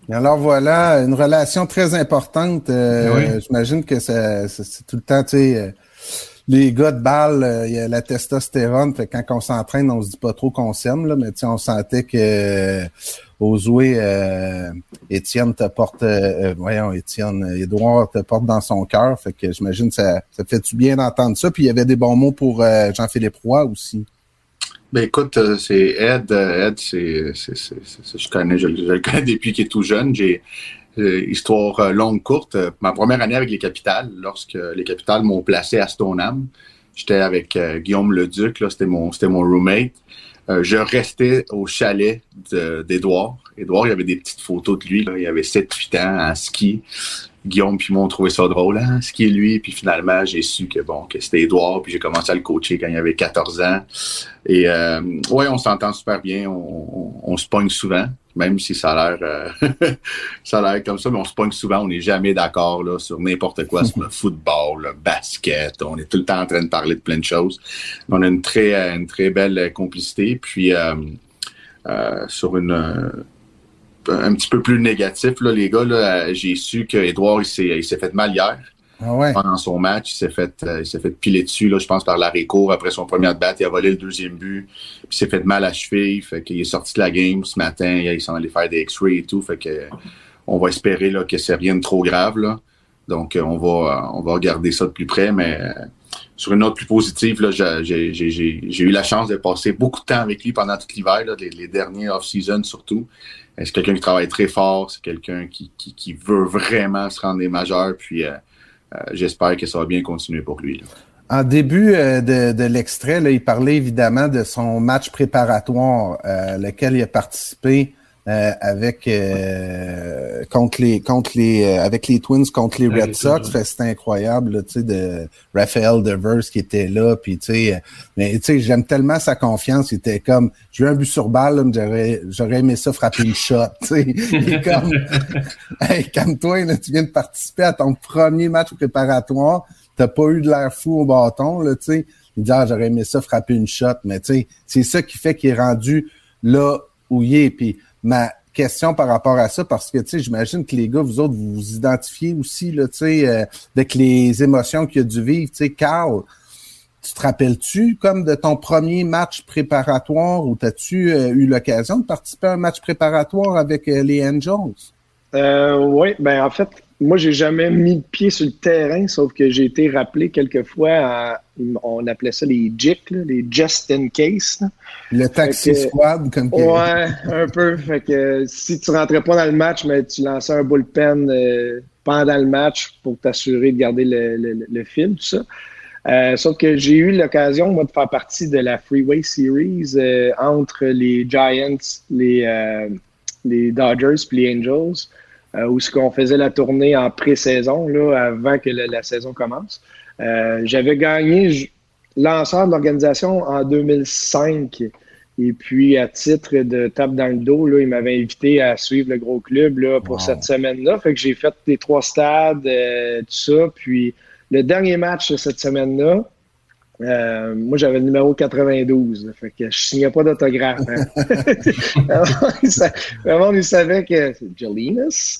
Alors voilà, une relation très importante. Euh, Oui. J'imagine que c'est tout le temps, tu sais, euh, les gars de balle, euh, il y a la testostérone, fait quand on s'entraîne, on se dit pas trop qu'on s'aime, là, mais on sentait que euh, Ozoé, euh, Étienne te porte, euh, euh, voyons, Étienne, euh, Édouard te porte dans son cœur, fait que j'imagine ça, ça fait du bien d'entendre ça? Puis il y avait des bons mots pour euh, Jean-Philippe Roy aussi. Ben écoute, euh, c'est Ed. euh, Ed, c'est, je connais, je, le- je le connais depuis qu'il est tout jeune. J'ai euh, histoire euh, longue courte. euh, ma première année avec les Capitales, lorsque les Capitales m'ont placé à Stoneham, j'étais avec euh, Guillaume Leduc. C'était mon, mon roommate. Euh, je restais au chalet de- d'Édouard. Édouard, il y avait des petites photos de lui. Là. Il avait 7-8 ans en ski. Guillaume puis moi, on trouvait ça drôle, hein, skier lui. Puis finalement, j'ai su que bon, que c'était Édouard. Puis j'ai commencé à le coacher quand il avait 14 ans. Et euh, ouais, on s'entend super bien. On, on, on se pogne souvent, même si ça a l'air euh, ça a l'air comme ça, mais on se pogne souvent. On n'est jamais d'accord là sur n'importe quoi, sur le football, le basket. On est tout le temps en train de parler de plein de choses. On a une très une très belle complicité. Puis euh, euh, sur une un petit peu plus négatif, là, les gars, là, euh, j'ai su que Edouard il s'est il s'est fait mal hier Ah ouais? pendant son match. Il s'est fait, euh, il s'est fait piler dessus, là, je pense, par l'arrêt court après son premier at-bat. Il a volé le deuxième but. Puis il s'est fait mal à cheville. Fait qu'il est sorti de la game ce matin. Il s'en allait faire des X-rays et tout. Fait que on va espérer là, que c'est rien de trop grave. Là. Donc, euh, on va, on va regarder ça de plus près. Mais euh, sur une note plus positive, là, j'ai, j'ai, j'ai, j'ai- j'ai eu la chance de passer beaucoup de temps avec lui pendant tout l'hiver, là, les, les derniers off-season surtout. C'est quelqu'un qui travaille très fort. C'est quelqu'un qui, qui, veut vraiment se rendre des majeurs. Puis, euh, euh, j'espère que ça va bien continuer pour lui. là. En début euh, de, de l'extrait, il parlait évidemment de son match préparatoire, lequel il a participé euh, avec euh, contre les contre les euh, avec les Twins contre les Red Sox. C'était incroyable, tu sais, de Raphaël Devers qui était là, puis tu sais, euh, mais tu sais, j'aime tellement sa confiance. Il était comme, je veux un but sur balle, j'aurais j'aurais aimé ça frapper une shot. Tu sais, comme, hey, calme-toi, là, tu viens de participer à ton premier match préparatoire t'as pas eu de l'air fou au bâton, là, tu sais. Il dit, ah, j'aurais aimé ça frapper une shot, mais tu sais, c'est ça qui fait qu'il est rendu là où il est. Puis ma question par rapport à ça, parce que, tu sais, j'imagine que les gars, vous autres, vous vous identifiez aussi, là, tu sais, euh, avec les émotions qu'il a dû vivre. Tu sais, Carl, tu te rappelles-tu comme de ton premier match préparatoire ou t'as-tu euh, eu l'occasion de participer à un match préparatoire avec euh, les Angels? Euh, oui, ben en fait, moi, j'ai jamais mis le pied sur le terrain, sauf que j'ai été rappelé quelquefois à, on appelait ça les JIC, les Just in Case. là. Le taxi que- squad, comme que- Ouais, un peu. Fait que si tu rentrais pas dans le match, mais tu lançais un bullpen euh, pendant le match pour t'assurer de garder le, le, le fil, tout ça. Euh, sauf que j'ai eu l'occasion, moi, de faire partie de la Freeway Series euh, entre les Giants, les, les Dodgers puis les Angels, euh, où ce qu'on faisait la tournée en pré-saison, là, avant que la saison commence. Euh, J'avais gagné lanceur de l'organisation en 2005. Et puis, à titre de tape dans le dos, là, il m'avait invité à suivre le gros club là, pour Wow. cette semaine-là. Fait que j'ai fait les trois stades, euh, tout ça. Puis, le dernier match de cette semaine-là, euh, moi, j'avais le numéro 92. là. fait que je signais pas d'autographe. hein. Alors, il savait que c'est Jelinas.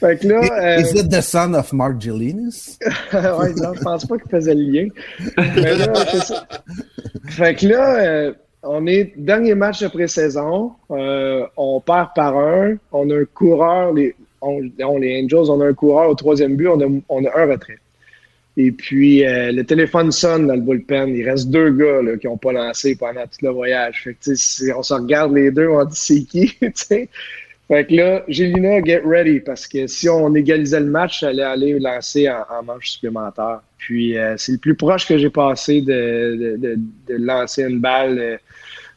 fait que là. euh, Is it the son of Mark Gelinas? ouais, non, je pense pas qu'il faisait le lien. Mais là, c'est ça. Fait que là, euh, on est dernier match de pré-saison. euh, on perd par un. On a un coureur. Les, on, on- les Angels, on a un coureur au troisième but. On a, on a un retrait. Et puis, euh, le téléphone sonne dans le bullpen. Il reste deux gars là, qui n'ont pas lancé pendant tout le voyage. Fait que, si on se regarde les deux, on dit c'est qui. Fait que là, Gélina, get ready, parce que si on égalisait le match, j'allais aller lancer en, en manche supplémentaire. Puis euh, c'est le plus proche que j'ai passé de, de, de, de lancer une balle euh,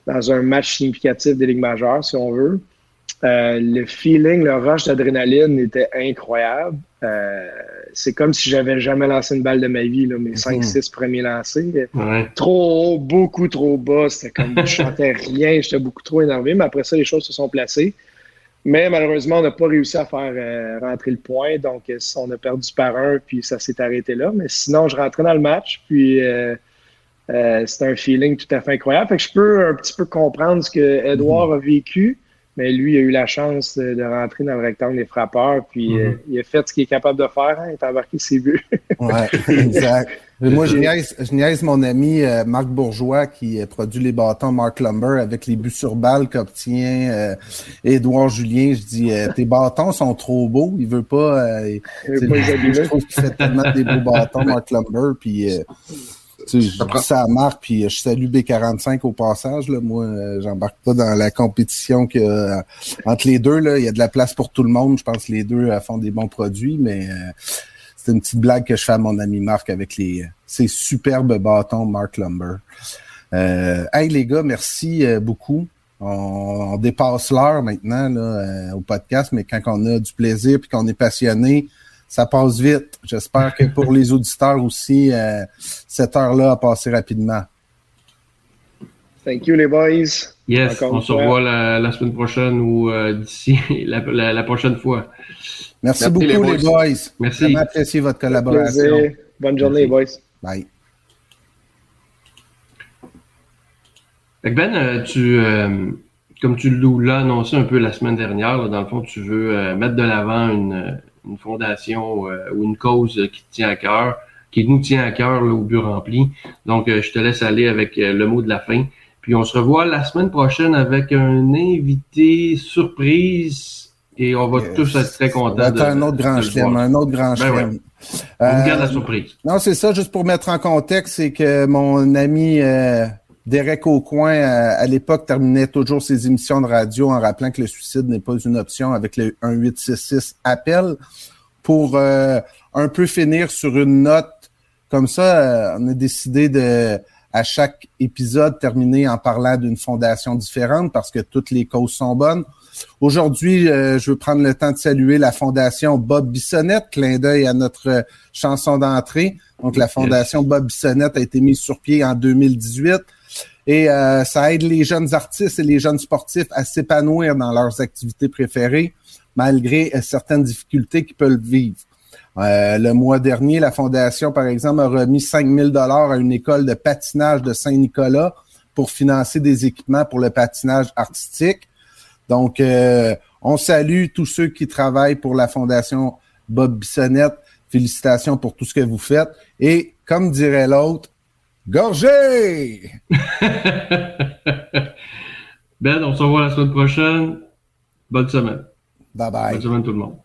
dans un match significatif des Ligues majeures, si on veut. Euh, le feeling, le rush d'adrénaline était incroyable. Euh, c'est comme si j'avais jamais lancé une balle de ma vie, là, mes 5-6 premiers lancers. Ouais. Trop haut, beaucoup trop bas. C'était comme je chantais rien, j'étais beaucoup trop énervé, mais après ça, les choses se sont placées. Mais malheureusement, on n'a pas réussi à faire euh, rentrer le point. Donc, on a perdu par un, puis ça s'est arrêté là. Mais sinon, je rentrais dans le match, puis euh, euh, c'était un feeling tout à fait incroyable. Fait que je peux un petit peu comprendre ce que Edouard a vécu, mais lui, il a eu la chance de, rentrer dans le rectangle des frappeurs, puis euh, il a fait ce qu'il est capable de faire. Hein, il a embarqué ses buts. Ouais, exact. Moi, je niaise, je niaise mon ami euh, Marc Bourgeois qui euh, produit les bâtons Mark Lumber avec les buts sur balle qu'obtient euh, Édouard Julien. Je dis, euh, tes bâtons sont trop beaux. Il veut pas. euh, Il veut pas abîmer. je trouve qu'il fait tellement des beaux bâtons, Mark Lumber. Puis, euh, tu sais, je dis ça à Marc, puis je salue B45 au passage. Là. Moi, euh, j'embarque pas dans la compétition que euh, entre les deux. Là, il y a de la place pour tout le monde. Je pense que les deux euh, font des bons produits, mais c'est une petite blague que je fais à mon ami Marc avec les ces superbes bâtons Mark Lumber. Euh, hey les gars, merci beaucoup. On, on dépasse l'heure maintenant là, euh, au podcast, mais quand on a du plaisir puis qu'on est passionné, ça passe vite. J'espère que pour les auditeurs aussi, euh, cette heure-là a passé rapidement. Thank you, les boys. Yes, Encore on se revoit la, la semaine prochaine ou euh, d'ici la, la- la prochaine fois. Merci, Merci, beaucoup les les boys. boys. Merci. Vraiment apprécié votre collaboration. Bonne journée, boys. Bye. Ben, euh, tu, euh, comme tu l'as annoncé un peu la semaine dernière, là, dans le fond, tu veux euh, mettre de l'avant une, une fondation euh, ou une cause euh, qui te tient à cœur, qui nous tient à cœur là, au but rempli. Donc, euh, je te laisse aller avec euh, le mot de la fin. Puis on se revoit la semaine prochaine avec un invité surprise et on va Yes. tous être très contents. être de- un autre grand le chelem, un autre grand Ben chelem. ouais. On garde Euh, la surprise. Non, c'est ça, juste pour mettre en contexte, c'est que mon ami euh, Derek Aucoin, euh, à l'époque, terminait toujours ses émissions de radio en rappelant que le suicide n'est pas une option avec le 1866 appel. Pour euh, un peu finir sur une note comme ça, euh, on a décidé de à chaque épisode terminer en parlant d'une fondation différente parce que toutes les causes sont bonnes. Aujourd'hui, euh, je veux prendre le temps de saluer la fondation Bob Bissonnette, clin d'œil à notre euh, chanson d'entrée. Donc, la fondation Bob Bissonnette a été mise sur pied en 2018 et euh, ça aide les jeunes artistes et les jeunes sportifs à s'épanouir dans leurs activités préférées malgré euh, certaines difficultés qu'ils peuvent vivre. Euh, le mois dernier, la fondation, par exemple, a remis 5 000 dollars à une école de patinage de Saint-Nicolas pour financer des équipements pour le patinage artistique. Donc, euh, on salue tous ceux qui travaillent pour la fondation Bob Bissonnette. Félicitations pour tout ce que vous faites. Et comme dirait l'autre, gorgé! ben, on se revoit la semaine prochaine. Bonne semaine. Bye bye. Bonne semaine tout le monde.